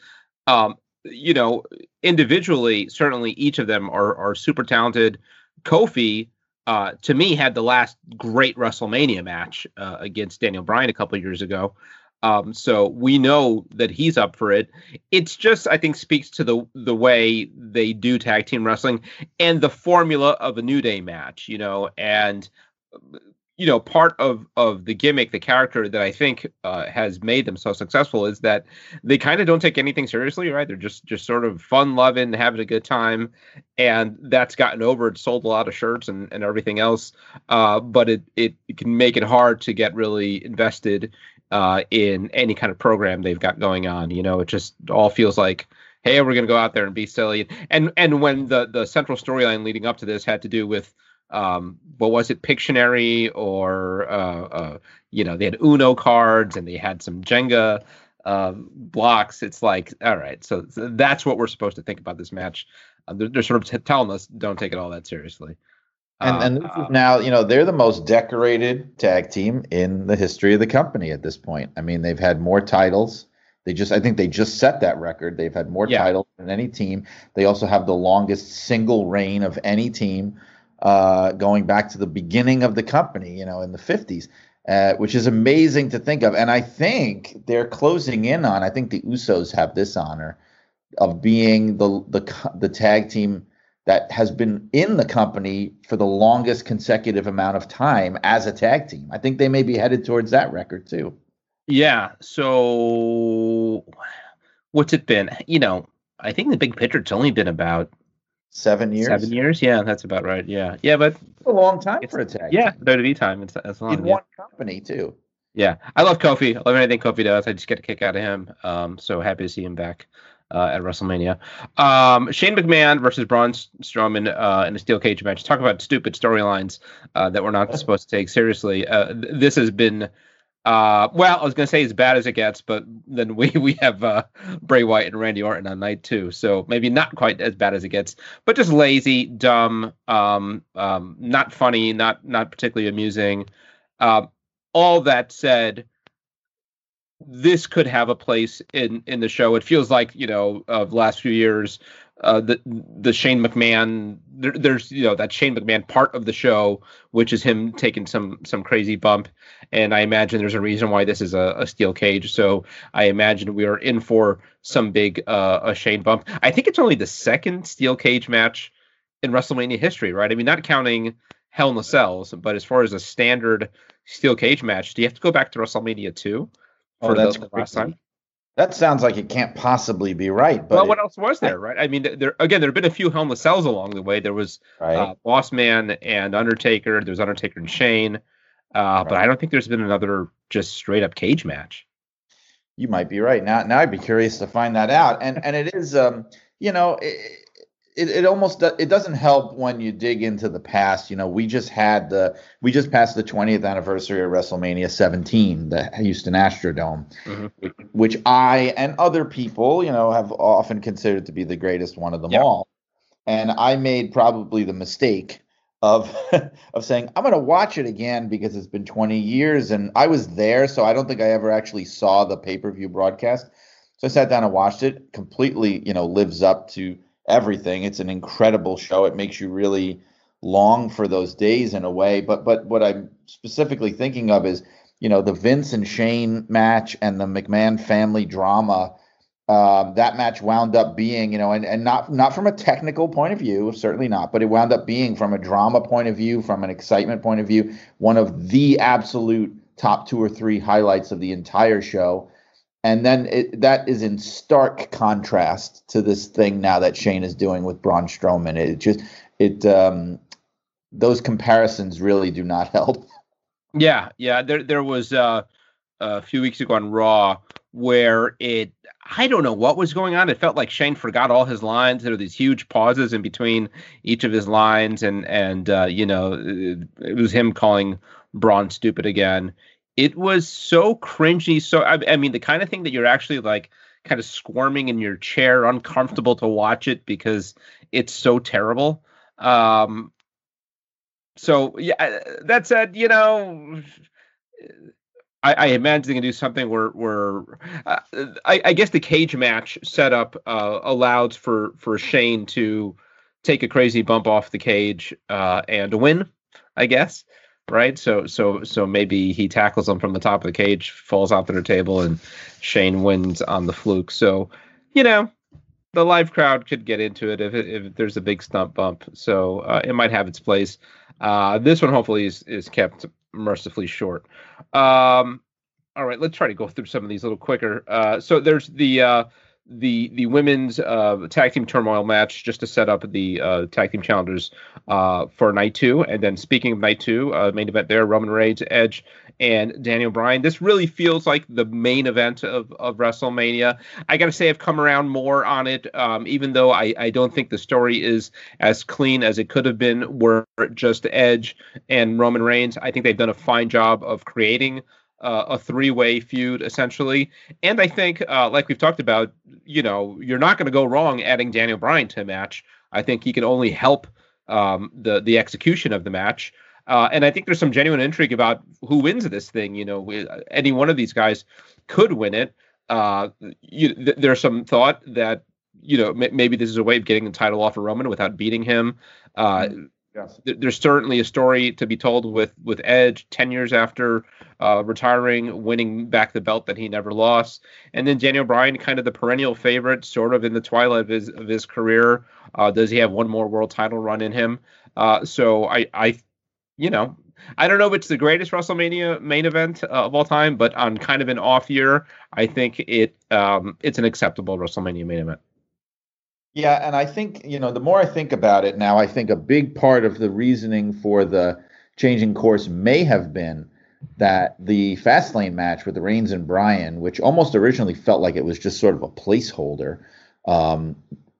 um, you know, individually, certainly each of them are are super talented. Kofi, uh, to me, had the last great WrestleMania match uh, against Daniel Bryan a couple years ago. Um, so we know that he's up for it. It's just, I think, speaks to the the way they do tag team wrestling and the formula of a New Day match, you know, and you know, part of of the gimmick, the character that I think uh, has made them so successful is that they kind of don't take anything seriously, right? They're just just sort of fun loving, having a good time, and that's gotten over. It sold a lot of shirts and, and everything else, uh, but it, it can make it hard to get really invested uh, in any kind of program they've got going on. You know, it just all feels like, hey, we're going to go out there and be silly. And and when the the central storyline leading up to this had to do with um, what was it, Pictionary or uh, uh, you know, they had Uno cards and they had some Jenga um, blocks. It's like, all right, so, so, that's what we're supposed to think about this match. Uh, they're, they're, sort of t- telling us don't take it all that seriously. And, and this is uh, now, you know, they're the most decorated tag team in the history of the company at this point. I mean, they've had more titles. They just, I think they just set that record. They've had more yeah. titles than any team. They also have the longest single reign of any team uh, going back to the beginning of the company, you know, in the 50s, uh, which is amazing to think of. And I think they're closing in on, I think the Usos have this honor of being the, the, the tag team that has been in the company for the longest consecutive amount of time as a tag team. I think they may be headed towards that record too. Yeah. So what's it been? You know, I think the big picture it's only been about seven years. Seven years, yeah, that's about right. Yeah, yeah, but it's a long time for a tag. Yeah, WWE time. It's that's long. In yeah. one company too. Yeah, I love Kofi. I love anything Kofi does. I just get a kick out of him. Um, so happy to see him back uh, at WrestleMania. Um, Shane McMahon versus Braun Strowman uh, in a steel cage match. Talk about stupid storylines uh, that we're not supposed to take seriously. Uh, th- this has been. Uh, well, I was gonna say as bad as it gets, but then we we have uh, Bray Wyatt and Randy Orton on night two, so maybe not quite as bad as it gets, but just lazy, dumb, um, um, not funny, not not particularly amusing. Uh, all that said, this could have a place in in the show. It feels like you know of last few years, uh, the the Shane McMahon. There, there's you know that Shane McMahon part of the show, which is him taking some some crazy bump, and I imagine there's a reason why this is a, a steel cage. So I imagine we are in for some big uh, a Shane bump. I think it's only the second steel cage match in WrestleMania history, right? I mean, not counting Hell in the Cells, but as far as a standard steel cage match, do you have to go back to WrestleMania two? Oh, that's the, last time. That sounds like it can't possibly be right. But well, what else was there, right? I mean, there again, there have been a few Hell in Cells along the way. There was right. uh, Boss Man and Undertaker. There's Undertaker and Shane, uh, right. but I don't think there's been another just straight up cage match. You might be right. Now, now I'd be curious to find that out. And and it is, um, you know, it, it, it almost it doesn't help when you dig into the past. You know, we just had the we just passed the 20th anniversary of WrestleMania 17, the Houston Astrodome, mm-hmm. which I and other people, you know, have often considered to be the greatest one of them yep. all. And I made probably the mistake of of saying I'm going to watch it again because it's been 20 years and I was there, so I don't think I ever actually saw the pay per view broadcast. So I sat down and watched it. Completely, you know, lives up to everything. It's an incredible show. It makes you really long for those days in a way. But but what I'm specifically thinking of is, you know, the Vince and Shane match and the McMahon family drama. Um, that match wound up being, you know, and, and not not from a technical point of view, certainly not, but it wound up being from a drama point of view, from an excitement point of view, one of the absolute top two or three highlights of the entire show and then it, that is in stark contrast to this thing now that Shane is doing with Braun Strowman. It just it um, those comparisons really do not help. Yeah, yeah. There there was uh, a few weeks ago on Raw where it I don't know what was going on. It felt like Shane forgot all his lines. There were these huge pauses in between each of his lines, and and uh, you know it, it was him calling Braun stupid again it was so cringy. So I, I, mean, the kind of thing that you're actually like kind of squirming in your chair, uncomfortable to watch it because it's so terrible. Um, so yeah, that said, you know, I, I imagine they can do something where where uh, I, I, guess the cage match setup uh, allows for for Shane to take a crazy bump off the cage uh, and win. I guess right? So so so maybe he tackles him from the top of the cage, falls off the table, and Shane wins on the fluke. So you know the live crowd could get into it if, if there's a big stump bump. So uh, it might have its place. Uh, this one hopefully is is kept mercifully short. Um, all right, let's try to go through some of these a little quicker. Uh, so there's the uh, the the women's uh, tag team turmoil match just to set up the uh, tag team challengers uh, for night two. And then speaking of night two, uh, main event there: Roman Reigns, Edge, and Daniel Bryan. This really feels like the main event of, of WrestleMania. I got to say, I've come around more on it, um, even though I, I don't think the story is as clean as it could have been. Were just Edge and Roman Reigns. I think they've done a fine job of creating uh, a three-way feud essentially. And I think, uh, like we've talked about, you know, you're not going to go wrong adding Daniel Bryan to a match. I think he can only help um, the the execution of the match. Uh, and I think there's some genuine intrigue about who wins this thing. You know, any one of these guys could win it. Uh, you, th- there's some thought that you know m- maybe this is a way of getting the title off of Roman without beating him. Uh, mm-hmm. Yes. There's certainly a story to be told with with Edge ten years after uh, retiring, winning back the belt that he never lost, and then Daniel Bryan, kind of the perennial favorite, sort of in the twilight of his of his career. Uh, does he have one more world title run in him? Uh, so I I, you know, I don't know if it's the greatest WrestleMania main event uh, of all time, but on kind of an off year, I think it um, it's an acceptable WrestleMania main event. Yeah, and I think, you know, the more I think about it now, I think a big part of the reasoning for the changing course may have been that the Fastlane match with the Reigns and Bryan, which almost originally felt like it was just sort of a placeholder, um,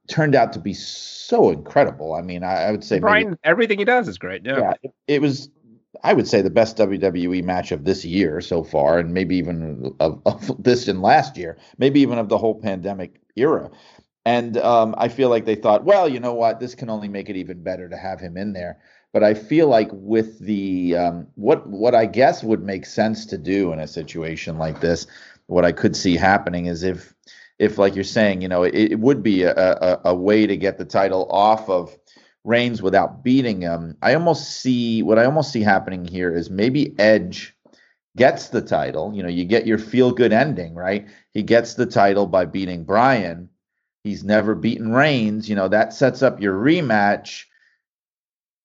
turned out to be so incredible. I mean, I, I would say Bryan, maybe, everything he does is great. Yeah, yeah it, it, was. I would say the best WWE match of this year so far, and maybe even of, of this and last year, maybe even of the whole pandemic era. And um, I feel like they thought, well, you know what, this can only make it even better to have him in there. But I feel like with the um, what what I guess would make sense to do in a situation like this, what I could see happening is if if like you're saying, you know, it, it would be a, a, a way to get the title off of Reigns without beating him. I almost see what I almost see happening here is maybe Edge gets the title. You know, you get your feel good ending, right? He gets the title by beating Bryan He's never beaten Reigns. You know, that sets up your rematch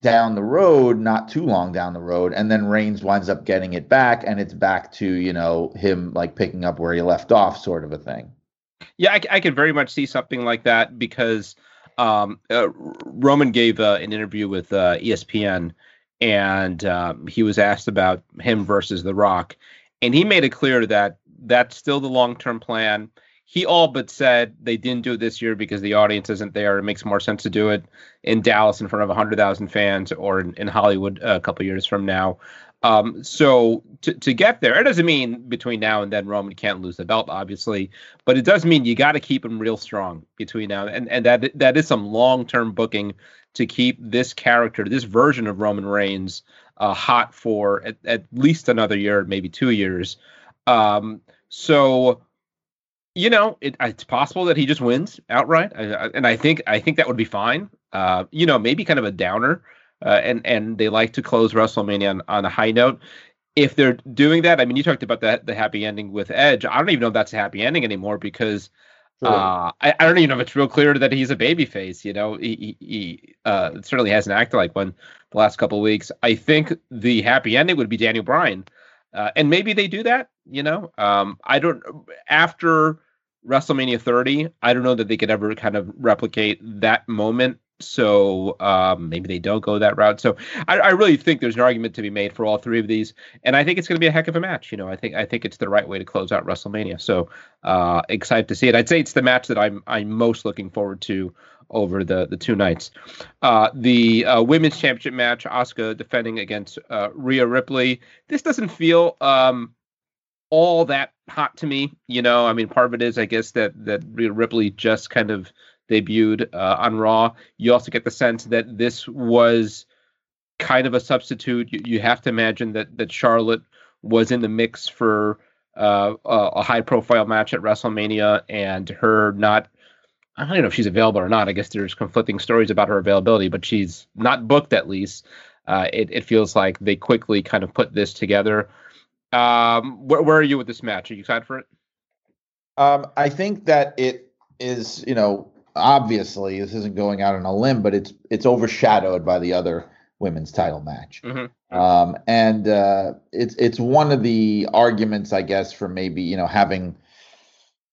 down the road, not too long down the road. And then Reigns winds up getting it back, and it's back to, you know, him like picking up where he left off, sort of a thing. Yeah, I, I could very much see something like that because um, uh, Roman gave uh, an interview with uh, ESPN and um, he was asked about him versus The Rock. And he made it clear that that's still the long term plan he all but said they didn't do it this year because the audience isn't there. It makes more sense to do it in Dallas in front of 100,000 fans or in, in Hollywood a couple years from now. Um, so to, to get there, it doesn't mean between now and then Roman can't lose the belt, obviously, but it does mean you got to keep him real strong between now and and that that is some long term booking to keep this character, this version of Roman Reigns, uh, hot for at, at least another year, maybe two years. Um, so you know, it, it's possible that he just wins outright, I, I, and I think I think that would be fine. Uh, you know, maybe kind of a downer, uh, and and they like to close WrestleMania on, on a high note. If they're doing that, I mean, you talked about the the happy ending with Edge. I don't even know if that's a happy ending anymore because sure. uh, I, I don't even know if it's real clear that he's a baby face. You know, he, he, he uh, certainly hasn't acted like one the last couple of weeks. I think the happy ending would be Daniel Bryan. Uh, and maybe they do that, you know. Um, I don't after WrestleMania 30. I don't know that they could ever kind of replicate that moment. So um, maybe they don't go that route. So I, I, really think there's an argument to be made for all three of these, and I think it's going to be a heck of a match. You know, I think I think it's the right way to close out WrestleMania. So uh, excited to see it. I'd say it's the match that I'm I'm most looking forward to over the the two nights. Uh, the uh, women's championship match, Asuka defending against uh, Rhea Ripley. This doesn't feel um, all that hot to me. You know, I mean, part of it is, I guess, that that Ripley just kind of debuted uh, on Raw. You also get the sense that this was kind of a substitute. You, you have to imagine that that Charlotte was in the mix for uh, a, a high profile match at WrestleMania, and her not. I don't know if she's available or not. I guess there's conflicting stories about her availability, but she's not booked at least. Uh, it, it feels like they quickly kind of put this together. Um, where, where are you with this match? Are you excited for it? Um, I think that it is, you know, obviously this isn't going out on a limb, but it's it's overshadowed by the other women's title match. Mm-hmm. Um, and uh, it's it's one of the arguments, I guess, for maybe you know having.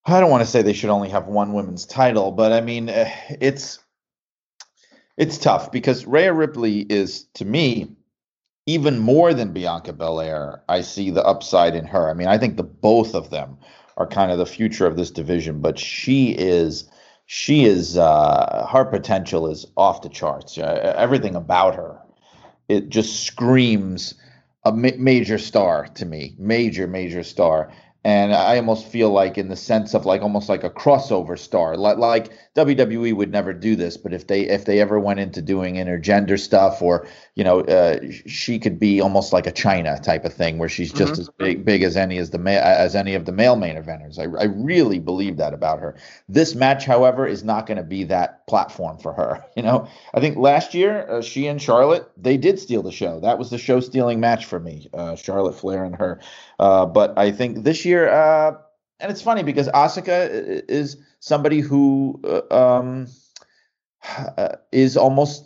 I don't want to say they should only have one women's title, but I mean uh, it's it's tough because Rhea Ripley is to me even more than Bianca Belair. I see the upside in her. I mean, I think the both of them are kind of the future of this division, but she is she is uh, her potential is off the charts. Uh, everything about her, it just screams a ma- major star to me, major major star and I almost feel like in the sense of like almost like a crossover star, like like WWE would never do this, but if they if they ever went into doing intergender stuff, or you know, uh, she could be almost like a Chyna type of thing, where she's just mm-hmm. as big big as any as the ma- as any of the male main eventers. I I really believe that about her. This match, however, is not going to be that platform for her. You know, I think last year uh, she and Charlotte they did steal the show. That was the show stealing match for me, uh, Charlotte Flair and her. Uh, but I think this year, uh, and it's funny because Asuka is somebody who uh, um, uh, is almost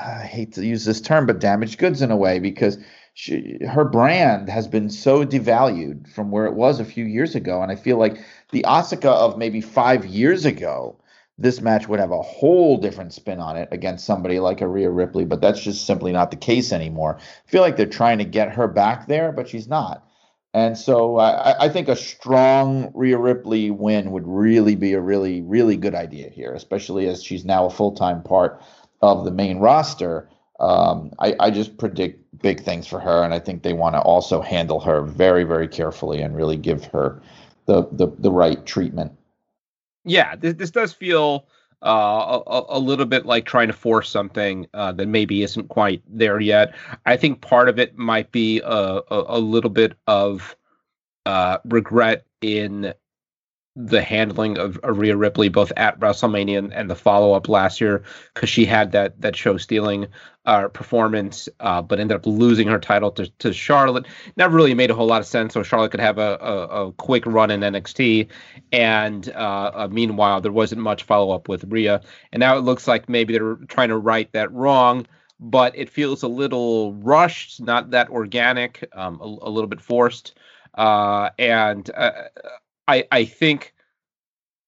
I hate to use this term, but damaged goods in a way because she, her brand has been so devalued from where it was a few years ago, and I feel like the Asuka of maybe five years ago this match would have a whole different spin on it against somebody like a Rhea Ripley, but that's just simply not the case anymore. I feel like they're trying to get her back there, but she's not. And so I, I, think a strong Rhea Ripley win would really be a really, really good idea here, especially as she's now a full time part of the main roster. Um, I, I just predict big things for her, and I think they want to also handle her very, very carefully and really give her the the, the right treatment. Yeah, this, this does feel uh, a, a, little bit like trying to force something uh, that maybe isn't quite there yet. I think part of it might be a, a, a little bit of uh, regret in the handling of Rhea Ripley both at WrestleMania and, and the follow up last year because she had that that show stealing uh, performance, uh, but ended up losing her title to, to Charlotte. Never really made a whole lot of sense. So Charlotte could have a, a, a quick run in NXT, and uh, uh, meanwhile there wasn't much follow up with Rhea. And now it looks like maybe they're trying to right that wrong. But it feels a little rushed, not that organic, um, a, a little bit forced. Uh, and uh, I I think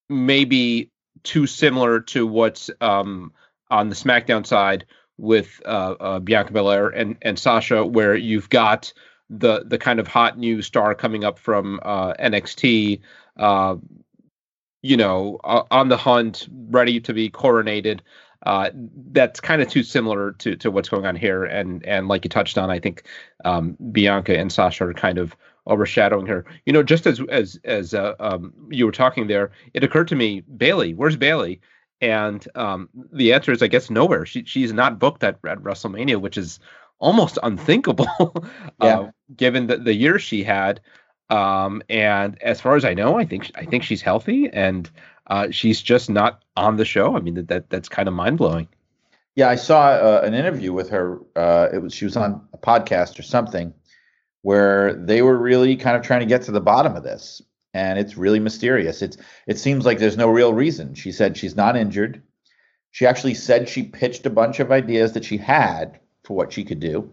maybe too similar to what's um, on the SmackDown side with uh, uh, Bianca Belair and and Sasha, where you've got the the kind of hot new star coming up from uh, NXT, uh, you know, on the hunt, ready to be coronated. Uh, that's kind of too similar to to what's going on here, and and like you touched on, I think um, Bianca and Sasha are kind of overshadowing her. You know, just as as as uh, um, you were talking there, it occurred to me, Bayley, where's Bayley? And um, the answer is, I guess, nowhere. She she's not booked at, at WrestleMania, which is almost unthinkable, yeah. uh, given the the year she had. Um, and as far as I know, I think I think she's healthy, and uh, she's just not on the show. I mean, that, that that's kind of mind blowing. Yeah, I saw uh, an interview with her. Uh, it was she was on a podcast or something, where they were really kind of trying to get to the bottom of this and it's really mysterious it's it seems like there's no real reason she said she's not injured she actually said she pitched a bunch of ideas that she had for what she could do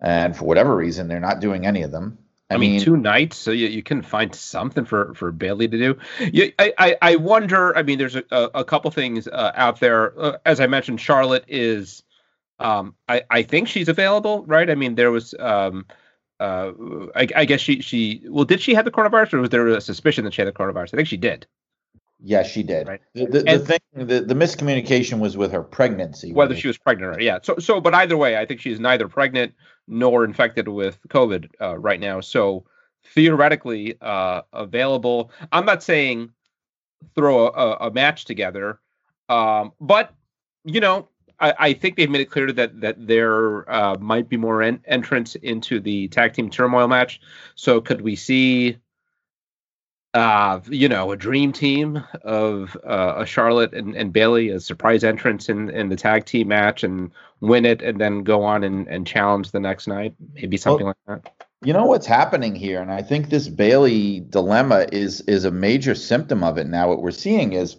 and for whatever reason they're not doing any of them I, I mean, mean, two nights, so you, you can find something for for Bayley to do. You, I, I, I wonder. I mean, there's a, a, a couple things uh, out there. Uh, as I mentioned, Charlotte is. Um, I I think she's available, right? I mean, there was um, uh, I, I, guess she she well, did she have the coronavirus, or was there a suspicion that she had the coronavirus? I think she did. Yes, she did. Right. The, the, the thing, the, the miscommunication was with her pregnancy. Whether she was pregnant or yeah. So so, but either way, I think she's neither pregnant nor infected with COVID uh, right now. So theoretically uh, available. I'm not saying throw a, a match together, um, but you know, I, I, think they've made it clear that that there uh, might be more en- entrance into the tag team turmoil match. So could we see, uh, you know, a dream team of uh, a Charlotte and, and Bayley, a surprise entrance in in the tag team match, and win it, and then go on and, and challenge the next night? Maybe something well, like that. You know what's happening here, and I think this Bayley dilemma is is a major symptom of it. Now, what we're seeing is,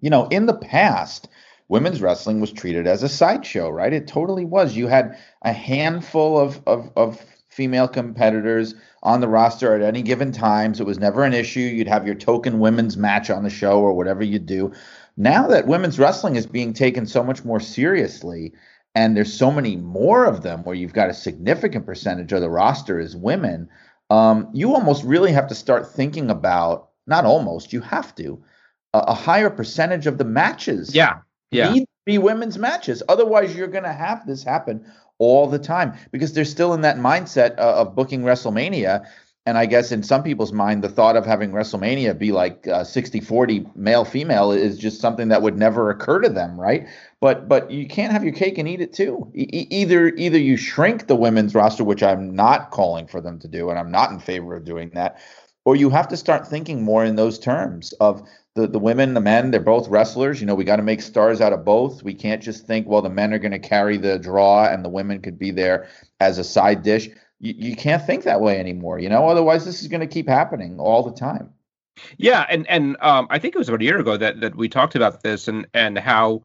you know, in the past women's wrestling was treated as a sideshow, right? It totally was. You had a handful of, of, of female competitors on the roster at any given times. It was never an issue. You'd have your token women's match on the show or whatever you do. Now that women's wrestling is being taken so much more seriously, and there's so many more of them where you've got a significant percentage of the roster is women, um, you almost really have to start thinking about not almost, you have to a, a higher percentage of the matches. Yeah yeah. need women's matches. Otherwise, you're going to have this happen all the time because they're still in that mindset uh, of booking WrestleMania. And I guess in some people's mind, the thought of having WrestleMania be like uh, 60 40 male female is just something that would never occur to them, right? But but you can't have your cake and eat it too. E- either either you shrink the women's roster, which I'm not calling for them to do, and I'm not in favor of doing that, or you have to start thinking more in those terms of the, the women, the men, they're both wrestlers. You know, we got to make stars out of both. We can't just think, well, the men are going to carry the draw and the women could be there as a side dish. You, you can't think that way anymore, you know, otherwise this is going to keep happening all the time. Yeah, and and um, I think it was about a year ago that that we talked about this and and how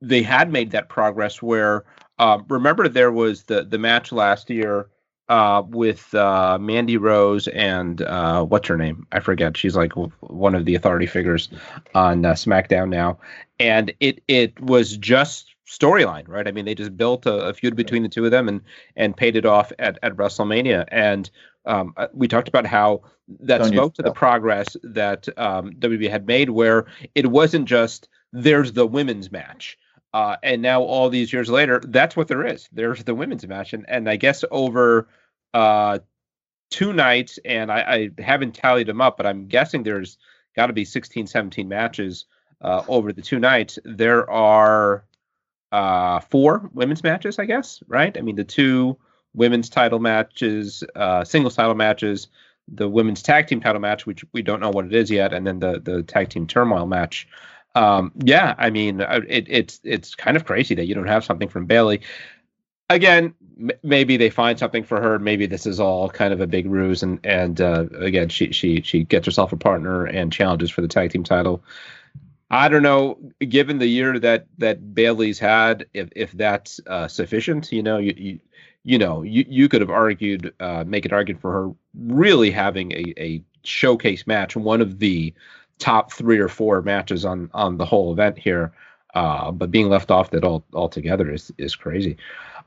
they had made that progress. Where uh, remember there was the the match last year uh, with uh, Mandy Rose and uh, what's her name? I forget. She's like one of the authority figures on uh, SmackDown now, and it it was just storyline, right? I mean, they just built a, a, feud between the two of them and and paid it off at at WrestleMania. And um, uh, we talked about how that Don't spoke to the progress that um, WWE had made, where it wasn't just there's the women's match uh, and now all these years later, that's what there is. There's the women's match, and and I guess over uh, two nights, and I, I haven't tallied them up, but I'm guessing there's got to be 16, 17 matches uh, over the two nights. There are uh, four women's matches, I guess, right? I mean, the two women's title matches, uh, singles title matches, the women's tag team title match, which we don't know what it is yet, and then the the tag team turmoil match um, yeah, I mean, uh, it, it's it's kind of crazy that you don't have something from Bayley. Again, m- maybe they find something for her. Maybe this is all kind of a big ruse, and and uh, again, she she she gets herself a partner and challenges for the tag team title. I don't know. Given the year that that Bayley's had, if if that's uh, sufficient, you know, you, you you know, you, you could have argued, uh, make an argument for her really having a, a showcase match, one of the top three or four matches on on the whole event here. Uh, but being left off that all altogether is is crazy.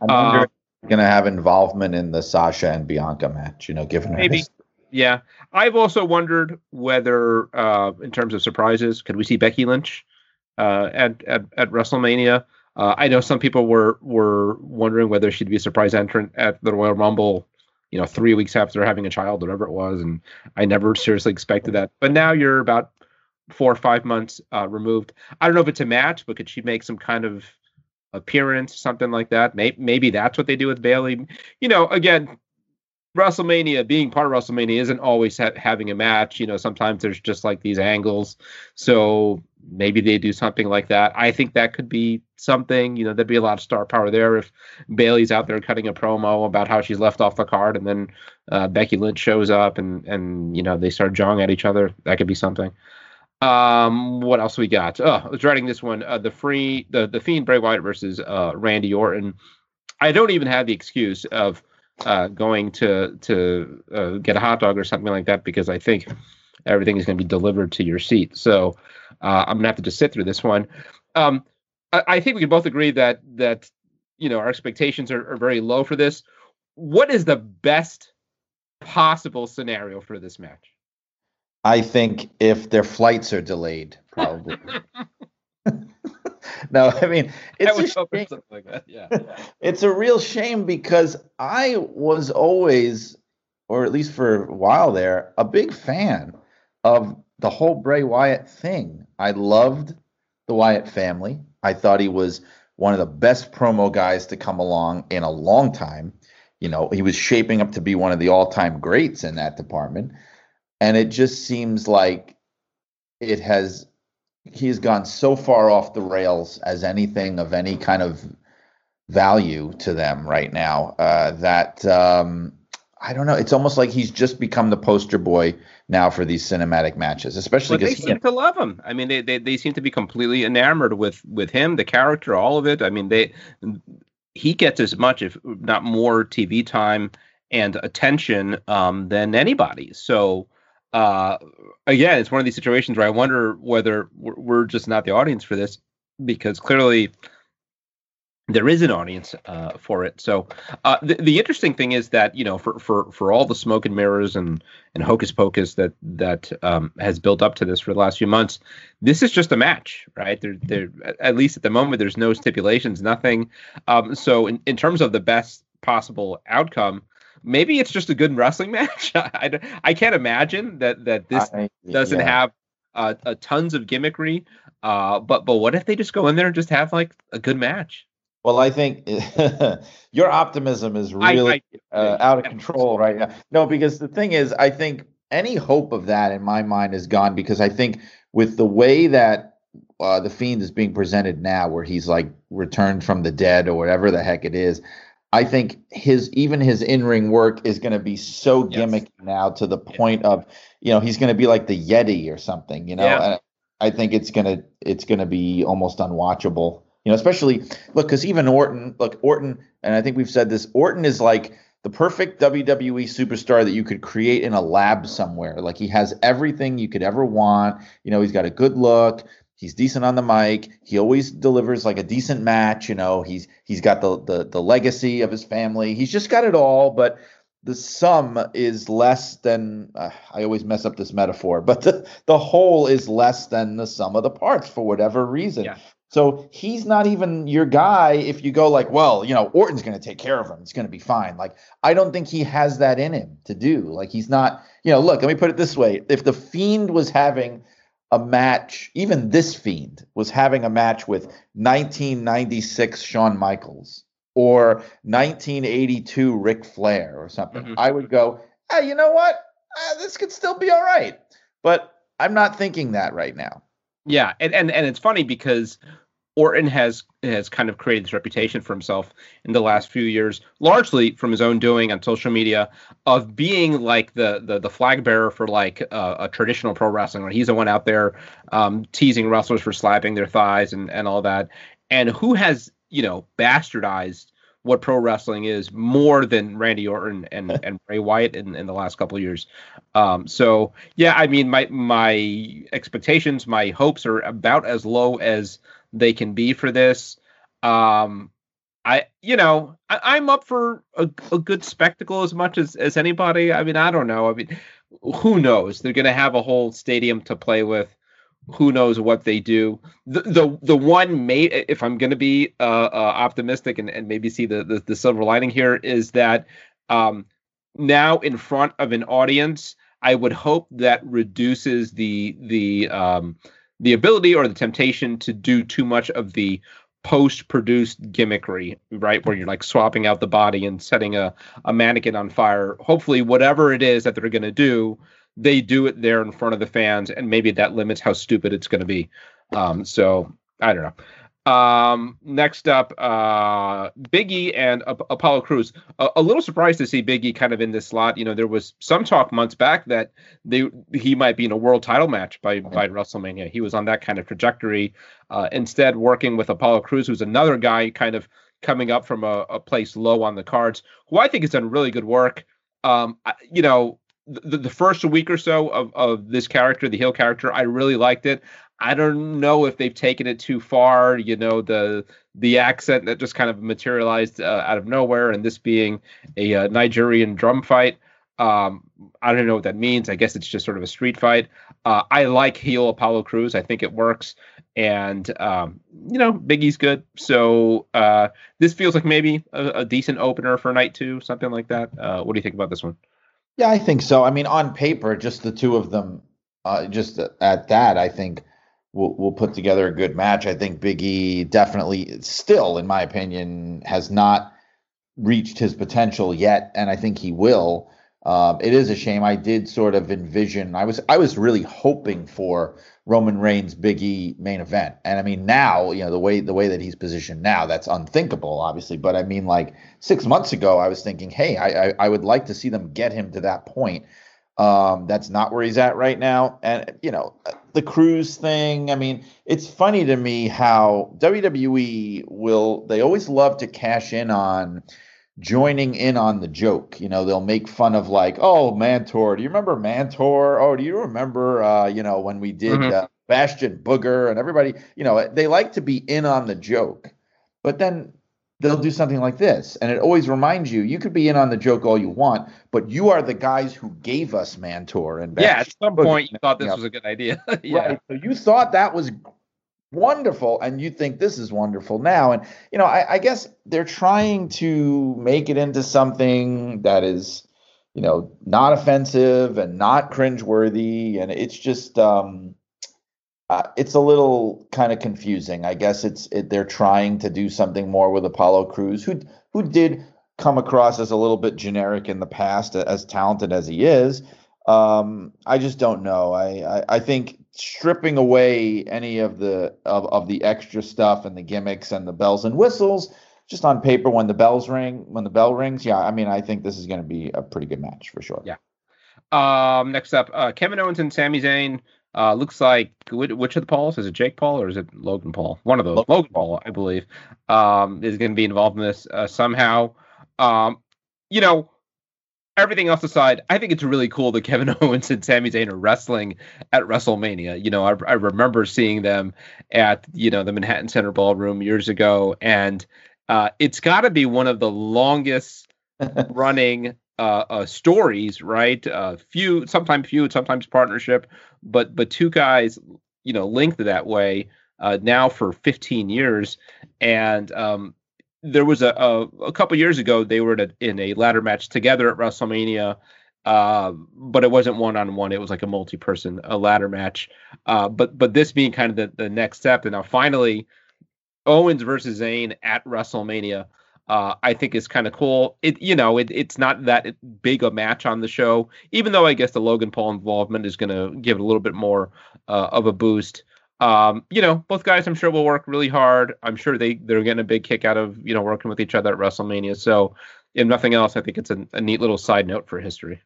I'm uh, going to have involvement in the Sasha and Bianca match. You know, given maybe. Yeah, I've also wondered whether, uh, in terms of surprises, could we see Becky Lynch uh, at, at at WrestleMania? Uh, I know some people were were wondering whether she'd be a surprise entrant at the Royal Rumble you know, three weeks after having a child, whatever it was. And I never seriously expected that. But now you're about four or five months uh, removed. I don't know if it's a match, but could she make some kind of appearance, something like that? Maybe, maybe that's what they do with Bayley. You know, again, WrestleMania, being part of WrestleMania, isn't always ha- having a match. You know, sometimes there's just like these angles. So maybe they do something like that. I think that could be something. You know, there'd be a lot of star power there if Bayley's out there cutting a promo about how she's left off the card, and then uh, Becky Lynch shows up, and and you know they start jawing at each other. That could be something. Um, what else we got? Oh, I was writing this one. Uh, the free, the the Fiend Bray Wyatt versus uh, Randy Orton. I don't even have the excuse of uh, going to to uh, get a hot dog or something like that because I think everything is going to be delivered to your seat. So uh, I'm gonna have to just sit through this one. Um, I, I, think we can both agree that that you know our expectations are, are very low for this. What is the best possible scenario for this match? I think if their flights are delayed, probably. no, I mean it's a shame. Like yeah. it's a real shame because I was always or at least for a while there, a big fan of the whole Bray Wyatt thing. I loved the Wyatt family. I thought he was one of the best promo guys to come along in a long time. You know, he was shaping up to be one of the all-time greats in that department. And it just seems like it has he has gone so far off the rails as anything of any kind of value to them right now uh, that um, I don't know. It's almost like he's just become the poster boy now for these cinematic matches, especially because they seem to love him. I mean, they, they they seem to be completely enamored with with him, the character, all of it. I mean, they he gets as much, if not more, TV time and attention um, than anybody. So uh, again, it's one of these situations where I wonder whether we're, just not the audience for this because clearly there is an audience uh, for it. So uh, the, the interesting thing is that you know for, for, for all the smoke and mirrors and, and hocus pocus that that um, has built up to this for the last few months, this is just a match, right? There, there at least at the moment there's no stipulations, nothing. Um, so in, in terms of the best possible outcome, maybe it's just a good wrestling match. I, I can't imagine that that this I, doesn't yeah. have uh, a tons of gimmickry. Uh, but but what if they just go in there and just have like a good match? Well, I think your optimism is really I, I, uh, out of control right now. No, because the thing is, I think any hope of that in my mind is gone because I think with the way that uh, the fiend is being presented now, where he's like returned from the dead or whatever the heck it is, I think his even his in ring work is going to be so gimmicky yes. now to the point yeah. of you know he's going to be like the Yeti or something. You know, yeah. I think it's gonna it's gonna be almost unwatchable. You know, especially look, because even Orton, look, Orton, and I think we've said this, Orton is like the perfect WWE superstar that you could create in a lab somewhere. Like he has everything you could ever want. You know, he's got a good look. He's decent on the mic. He always delivers like a decent match. You know, he's he's got the the the legacy of his family. He's just got it all. But the sum is less than uh, I always mess up this metaphor, but the, the whole is less than the sum of the parts for whatever reason. Yeah. So he's not even your guy if you go like, well, you know, Orton's going to take care of him. It's going to be fine. Like, I don't think he has that in him to do. Like, he's not, you know, look, let me put it this way. If the Fiend was having a match, even this Fiend was having a match with 1996 Shawn Michaels or 1982 Ric Flair or something, mm-hmm. I would go, hey, you know what? Uh, this could still be all right. But I'm not thinking that right now. Yeah, and, and and it's funny because Orton has has kind of created this reputation for himself in the last few years, largely from his own doing on social media, of being like the the, the flag bearer for like uh, a traditional pro wrestling. He's the one out there um, teasing wrestlers for slapping their thighs and and all that. And who has you know bastardized what pro wrestling is more than Randy Orton and and Bray Wyatt in, in the last couple of years. Um, so yeah, I mean my my expectations, my hopes are about as low as they can be for this. Um, I, you know, I, am up for a, a good spectacle as much as as anybody. I mean, I don't know. I mean, who knows? They're going to have a whole stadium to play with. Who knows what they do? The the the one may, if I'm going to be uh, uh, optimistic and, and maybe see the, the, the silver lining here is that um, now in front of an audience, I would hope that reduces the the um, the ability or the temptation to do too much of the post-produced gimmickry, right? Where you're like swapping out the body and setting a, a mannequin on fire. Hopefully, whatever it is that they're going to do, they do it there in front of the fans, and maybe that limits how stupid it's going to be. Um, so I don't know. Um, next up, uh, Biggie and uh, Apollo Crews. A, a, little surprised to see Biggie kind of in this slot. You know, there was some talk months back that they he might be in a world title match by by WrestleMania. He was on that kind of trajectory. Uh, instead, working with Apollo Crews, who's another guy kind of coming up from a, a place low on the cards, who I think has done really good work. Um, you know, the, the first week or so of, of this character, the heel character, I really liked it. I don't know if they've taken it too far. You know, the the accent that just kind of materialized uh, out of nowhere, and this being a, uh, Nigerian drum fight. Um, I don't know what that means. I guess it's just sort of a street fight. Uh, I like heel Apollo Crews. I think it works, and um, you know, Big E's good. So uh, this feels like maybe a, a, decent opener for night two, something like that. Uh, what do you think about this one? Yeah, I think so. I mean, on paper, just the two of them, uh, just at that, I think will will put together a good match. I think Big E definitely, still, in my opinion, has not reached his potential yet, and I think he will. Um, it is a shame. I did sort of envision. I was I was really hoping for Roman Reigns Big E main event, and I mean now you know the way the way that he's positioned now that's unthinkable, obviously. But I mean like six months ago, I was thinking, hey, I I, I would like to see them get him to that point. Um, that's not where he's at right now, and you know the Crews thing. I mean, it's funny to me how WWE will they always love to cash in on joining in on the joke. You know, they'll make fun of like, oh, Mantaur. Do you remember Mantaur? Oh, do you remember, uh, you know, when we did mm-hmm. uh, Bastion Booger and everybody, you know, they like to be in on the joke, but then they'll do something like this. And it always reminds you, you could be in on the joke all you want, but you are the guys who gave us Mantaur and Bastion Yeah, at some Booger. point you thought this was a good idea. yeah. Right. So you thought that was wonderful and you think this is wonderful now. And you know I, I, guess they're trying to make it into something that is you know not offensive and not cringeworthy. And it's just um uh, it's a little kind of confusing. I guess it's it, they're trying to do something more with Apollo Crews who who did come across as a little bit generic in the past as talented as he is. Um, I just don't know. I, I, I think stripping away any of the of, of the extra stuff and the gimmicks and the bells and whistles, just on paper when the bells ring, when the bell rings, yeah, I mean, I think this is going to be a pretty good match for sure. Yeah. Um, next up, uh, Kevin Owens and Sami Zayn. Uh, looks like which of the Pauls is it? Jake Paul or is it Logan Paul? One of those. Logan, Logan Paul, I believe, um, is going to be involved in this uh, somehow. Um, you know, everything else aside, I think it's really cool that Kevin Owens and Sami Zayn are wrestling at WrestleMania. You know, I, I remember seeing them at you know the Manhattan Center Ballroom years ago, and uh, it's got to be one of the longest running uh, uh, stories, right? Uh, feud, sometimes feud, sometimes partnership, but but two guys, you know, linked that way uh, now for 15 years, and um, there was a, a, a couple years ago they were in a, in a ladder match together at WrestleMania, uh, but it wasn't one on one. It was like a multi person a ladder match. Uh, but but this being kind of the, the next step, and now finally Owens versus Zayn at WrestleMania. Uh, I think is kind of cool. It you know it, it's not that big a match on the show, even though I guess the Logan Paul involvement is going to give it a little bit more uh, of a boost. Um, you know, both guys I'm sure will work really hard. I'm sure they they're getting a big kick out of you know working with each other at WrestleMania. So, if nothing else, I think it's a, a neat little side note for history.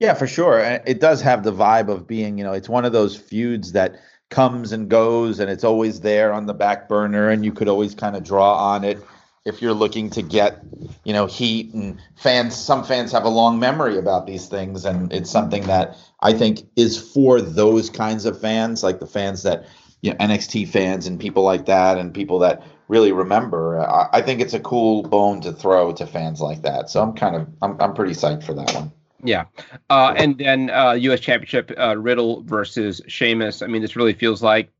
Yeah, for sure. It does have the vibe of being, you know, it's one of those feuds that comes and goes and it's always there on the back burner and you could always kind of draw on it if you're looking to get, you know, heat and fans some fans have a long memory about these things and it's something that I think is for those kinds of fans, like the fans that you know NXT fans and people like that, and people that really remember. I, I think it's a cool bone to throw to fans like that. So I'm kind of I'm I'm pretty psyched for that one. Yeah, uh, and then uh, U.S. Championship uh, Riddle versus Sheamus. I mean, this really feels like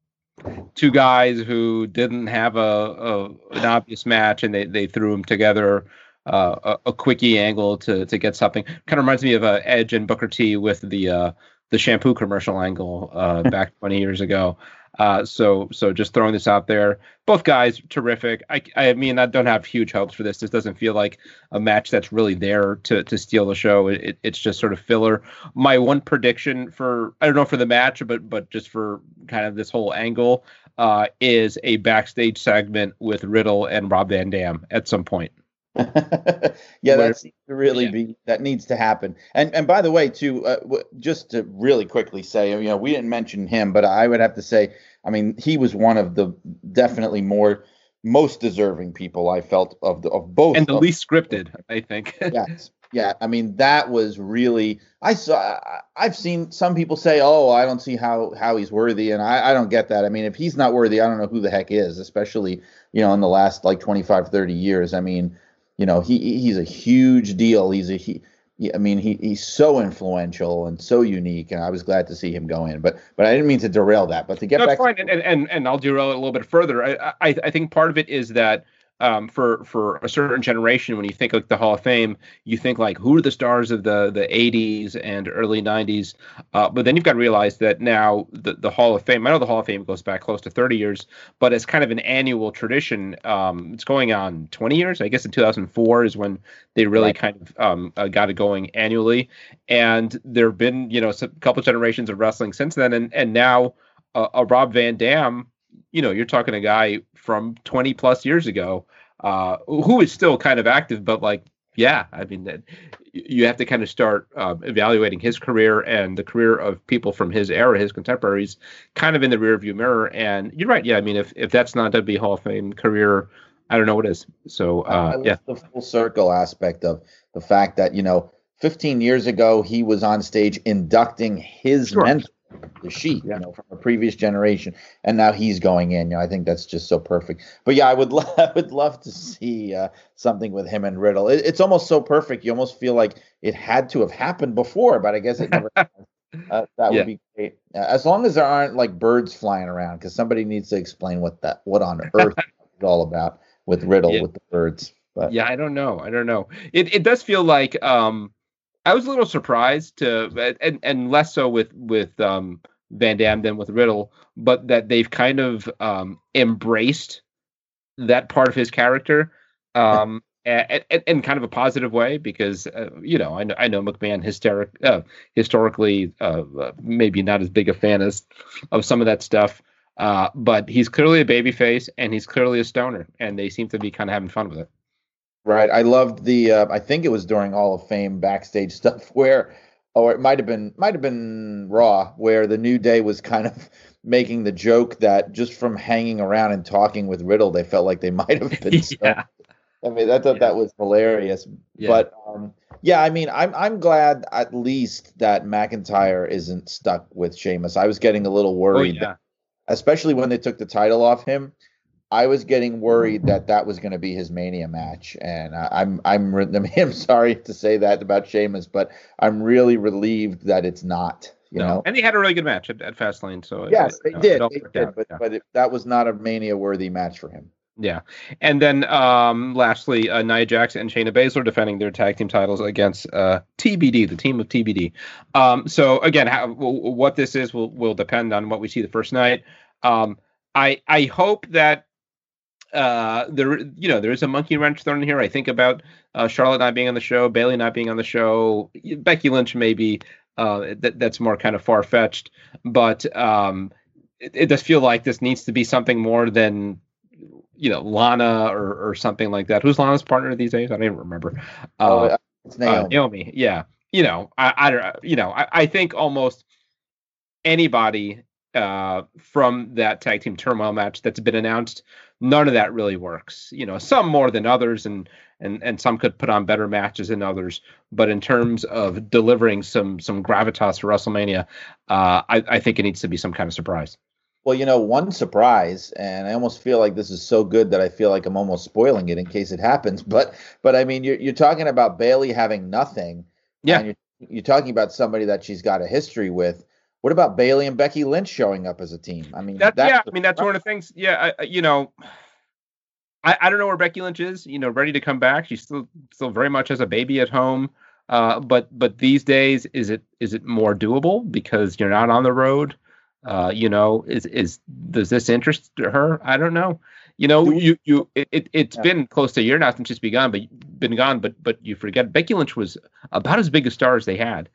two guys who didn't have a, a an obvious match, and they they threw them together uh, a, a, quickie angle to to get something. Kind of reminds me of uh, Edge and Booker T with the uh, the shampoo commercial angle uh, back 20 years ago. Uh, so so just throwing this out there. Both guys terrific. I I mean I don't have huge hopes for this. This doesn't feel like a match that's really there to to steal the show. It, it's just sort of filler. My one prediction for I don't know for the match, but but just for kind of this whole angle uh, is a backstage segment with Riddle and Rob Van Dam at some point. yeah, that's really yeah. be that needs to happen. And and by the way, too, uh, w- just to really quickly say, you know, we didn't mention him, but I would have to say, I mean, he was one of the definitely more most deserving people I felt of the of both, and the least scripted, I think. yes, yeah. I mean, that was really. I saw. I've seen some people say, "Oh, I don't see how how he's worthy," and I I don't get that. I mean, if he's not worthy, I don't know who the heck is, especially you know in the last like 25, 30 years. I mean you know, he he's a huge deal. He's a he. I mean, he, he's so influential and so unique, and I was glad to see him go in. But but I didn't mean to derail that. But to get no, back, fine. To- and, and and I'll derail it a little bit further. I, I I think part of it is that um, for for a certain generation, when you think like the Hall of Fame, you think like who are the stars of the the 80s and early 90s. Uh, but then you've got to realize that now the the Hall of Fame. I know the Hall of Fame goes back close to 30 years, but it's kind of an annual tradition. Um, it's going on 20 years. I guess in 2004 is when they really right. kind of um, uh, got it going annually, and there have been you know a couple generations of wrestling since then, and and now uh, a Rob Van Dam you know, you're talking a guy from 20 plus years ago uh, who is still kind of active, but like, yeah, I mean, that you have to kind of start uh, evaluating his career and the career of people from his era, his contemporaries, kind of in the rearview mirror. And you're right. Yeah, I mean, if if that's not a Hall of Fame career, I don't know what is. So uh, yeah, the full circle aspect of the fact that you know, 15 years ago he was on stage inducting his sure. mentor the Sheik, yeah. you know, from a previous generation, and now he's going in. You know, I think that's just so perfect. But yeah, I would lo- I would love to see uh, something with him and Riddle. It, it's almost so perfect, you almost feel like it had to have happened before, but I guess it never. uh, that yeah. would be great, uh, as long as there aren't like birds flying around, because somebody needs to explain what that what on earth is all about with Riddle yeah. with the birds. But yeah, I don't know. I don't know. It it does feel like um I was a little surprised to, and and less so with with um, Van Dam than with Riddle, but that they've kind of um, embraced that part of his character, um, and, and, and, kind of a positive way because uh, you know I know I know McMahon hysteric uh, historically uh, maybe not as big a fan as of some of that stuff, uh, but he's clearly a babyface and he's clearly a stoner, and they seem to be kind of having fun with it. Right. I loved the. Uh, I think it was during Hall of Fame backstage stuff where, or it might have been might have been Raw where the New Day was kind of making the joke that just from hanging around and talking with Riddle, they felt like they might have been. yeah. I mean, I thought yeah. that was hilarious. Yeah. But um, yeah, I mean, I'm I'm glad at least that McIntyre isn't stuck with Sheamus. I was getting a little oh, worried, oh, yeah. especially when they took the title off him. I was getting worried that that was going to be his Mania match, and I'm I'm I'm sorry to say that about Sheamus, but I'm really relieved that it's not. You no. know, and they had a really good match at, at Fastlane. So yes, it, they, know, did, they did, but yeah. but it, that was not a Mania worthy match for him. Yeah, and then um, lastly, uh, Nia Jax and Shayna Baszler defending their tag team titles against uh, TBD, the team of TBD. Um, so again, how, what this is will will depend on what we see the first night. Um, I I hope that uh, there, you know, there is a monkey wrench thrown in here. I think about uh, Charlotte not being on the show, Bayley not being on the show, Becky Lynch maybe. Uh, that that's more kind of far fetched, but um, it, it, does feel like this needs to be something more than you know Lana or or something like that. Who's Lana's partner these days? I don't even remember. Uh, oh, it's uh, Naomi. Naomi. Yeah, you know, I, I don't, you know, I, I think almost anybody uh, from that tag team turmoil match that's been announced, none of that really works. You know, some more than others, and and and some could put on better matches than others. But in terms of delivering some some gravitas for WrestleMania, uh, I, I think it needs to be some kind of surprise. Well, you know, one surprise, and I almost feel like this is so good that I feel like I'm almost spoiling it in case it happens. But but I mean, you're you're talking about Bayley having nothing. Yeah. You're, you're talking about somebody that she's got a history with what about Bayley and Becky Lynch showing up as a team? I mean, that, yeah, I mean that's one of the things. Yeah, I, you know, I, I don't know where Becky Lynch is. You know, ready to come back. She still still very much has a baby at home. Uh, but but these days, is it is it more doable because you're not on the road? Uh, you know, is is does this interest her? I don't know. You know, you you it it's yeah. been close to a year now since she's been gone, but been gone, but but you forget Becky Lynch was about as big a star as they had.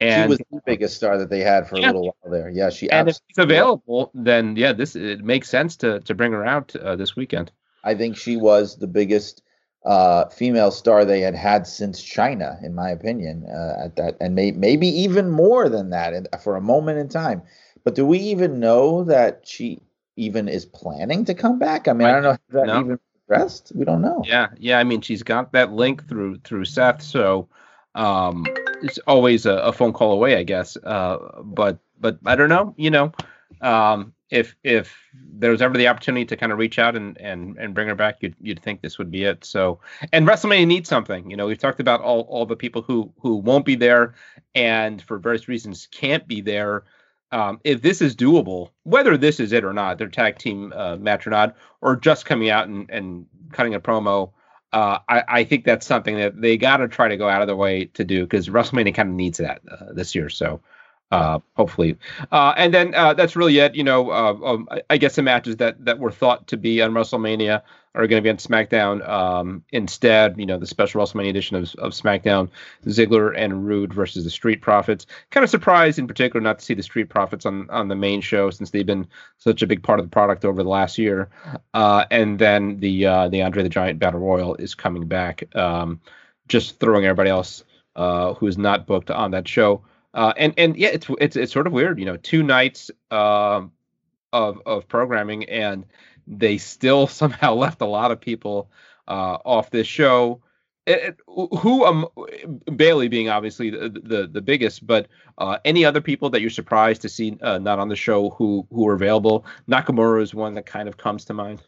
And she was the biggest star that they had for yeah. a little while there. Yeah, she. And if she's available, then yeah, this it makes sense to to bring her out uh, this weekend. I think she was the biggest uh, female star they had had since Chyna, in my opinion. Uh, at that, and may, maybe even more than that in, for a moment in time. But do we even know that she even is planning to come back? I mean, I, I don't know if that no. even progressed. We don't know. Yeah, yeah. I mean, she's got that link through through Seth, so um, it's always a, a, phone call away, I guess. Uh, but but I don't know. You know, um, if if there was ever the opportunity to kind of reach out and and and bring her back, you'd you'd think this would be it. So and WrestleMania needs something. You know, we've talked about all all the people who who won't be there and for various reasons can't be there. um, if this is doable, whether this is it or not, their tag team uh, match or not, or just coming out and, and cutting a promo, uh, I, I, think that's something that they got to try to go out of their way to do because WrestleMania kind of needs that uh, this year. So uh, hopefully, uh, and then uh, that's really it. You know, um, I guess the matches that that were thought to be on WrestleMania are going to be on SmackDown um, instead. You know, the special WrestleMania edition of, of SmackDown, Ziggler and Roode versus the Street Profits. Kind of surprised in particular not to see the Street Profits on on the main show since they've been such a big part of the product over the last year. Uh, and then the uh, the Andre the Giant Battle Royal is coming back, um, just throwing everybody else uh, who is not booked on that show. Uh, and and yeah, it's it's it's sort of weird, you know, two nights uh, of of programming and they still somehow left a lot of people uh, off this show. It, who um Bayley being obviously the the, the biggest, but uh, any other people that you're surprised to see uh, not on the show who who are available? Nakamura is one that kind of comes to mind.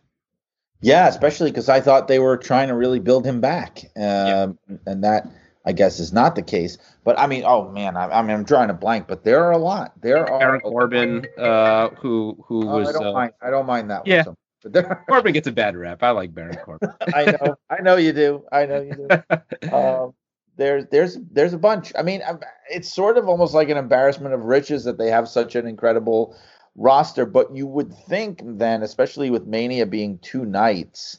Yeah, especially because I thought they were trying to really build him back, um, yeah. and that I guess is not the case. But I mean, oh man, I, I mean, I'm drawing a blank, but there are a lot. There are Baron Corbin, uh, who who oh, was. I don't uh, mind. I don't mind that. Yeah, but there, Corbin gets a bad rap. I like Baron Corbin. I know, I know you do. I know you do. um, there's there's there's a bunch. I mean, it's sort of almost like an embarrassment of riches that they have such an incredible roster. But you would think then, especially with Mania being two nights,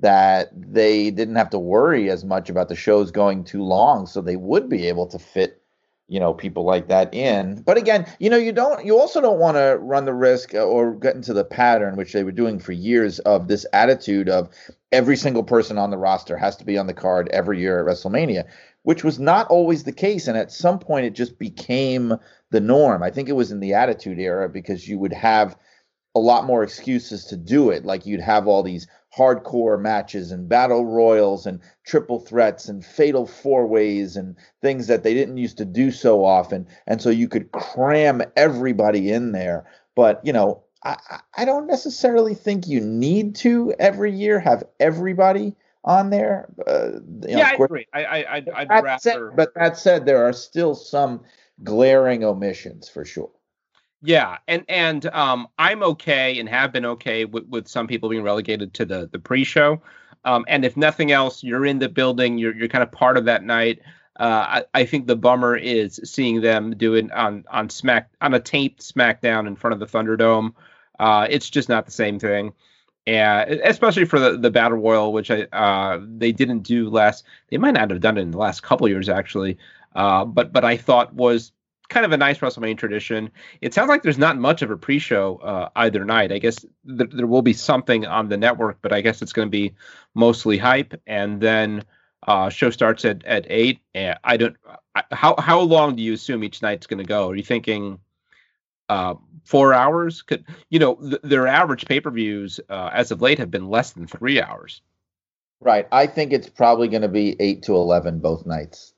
that they didn't have to worry as much about the shows going too long, so they would be able to fit you know people like that in. But again you know you don't you also don't want to run the risk uh, or get into the pattern which they were doing for years of this attitude of every single person on the roster has to be on the card every year at WrestleMania which was not always the case and at some point it just became the norm. I think it was in the attitude era because you would have a lot more excuses to do it. Like you'd have all these hardcore matches and battle royals and triple threats and fatal four ways and things that they didn't used to do so often. And so you could cram everybody in there. But, you know, I, I don't necessarily think you need to every year have everybody on there. Uh, yeah, I agree. I, I, I'd, I'd rather. Said, but that said, there are still some glaring omissions for sure. Yeah, and and um, I'm okay and have been okay with, with some people being relegated to the the pre-show. Um, and if nothing else, you're in the building. You're you're kind of part of that night. Uh, I, I think the bummer is seeing them do it on on Smack on a taped SmackDown in front of the Thunderdome. Uh, it's just not the same thing, and especially for the, the Battle Royal, which I uh, they didn't do last. They might not have done it in the last couple years actually, uh, but but I thought was kind of a nice WrestleMania tradition. It sounds like there's not much of a pre-show uh, either night. I guess th- there will be something on the network, but I guess it's going to be mostly hype. And then uh, show starts at at eight. And I don't. how how long do you assume each night's going to go? Are you thinking? Uh, four hours could you know th- their average pay-per-views uh, as of late have been less than three hours right i think it's probably going to be 8 to 11 both nights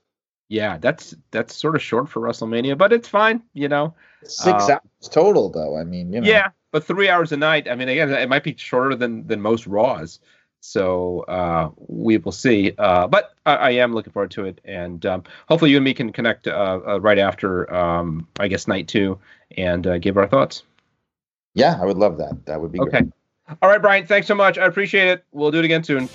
yeah, that's that's sort of short for WrestleMania, but it's fine, you know. Six uh, hours total, though. I mean, you know. Yeah, but three hours a night. I mean, again, it might be shorter than than most Raws. So uh, we will see. Uh, but I, I, am looking forward to it, and um, hopefully you and me can connect uh, uh right after, um, I guess, night two, and uh, give our thoughts. Yeah, I would love that. That would be okay. Great. All right, Brian. Thanks so much. I appreciate it. We'll do it again soon.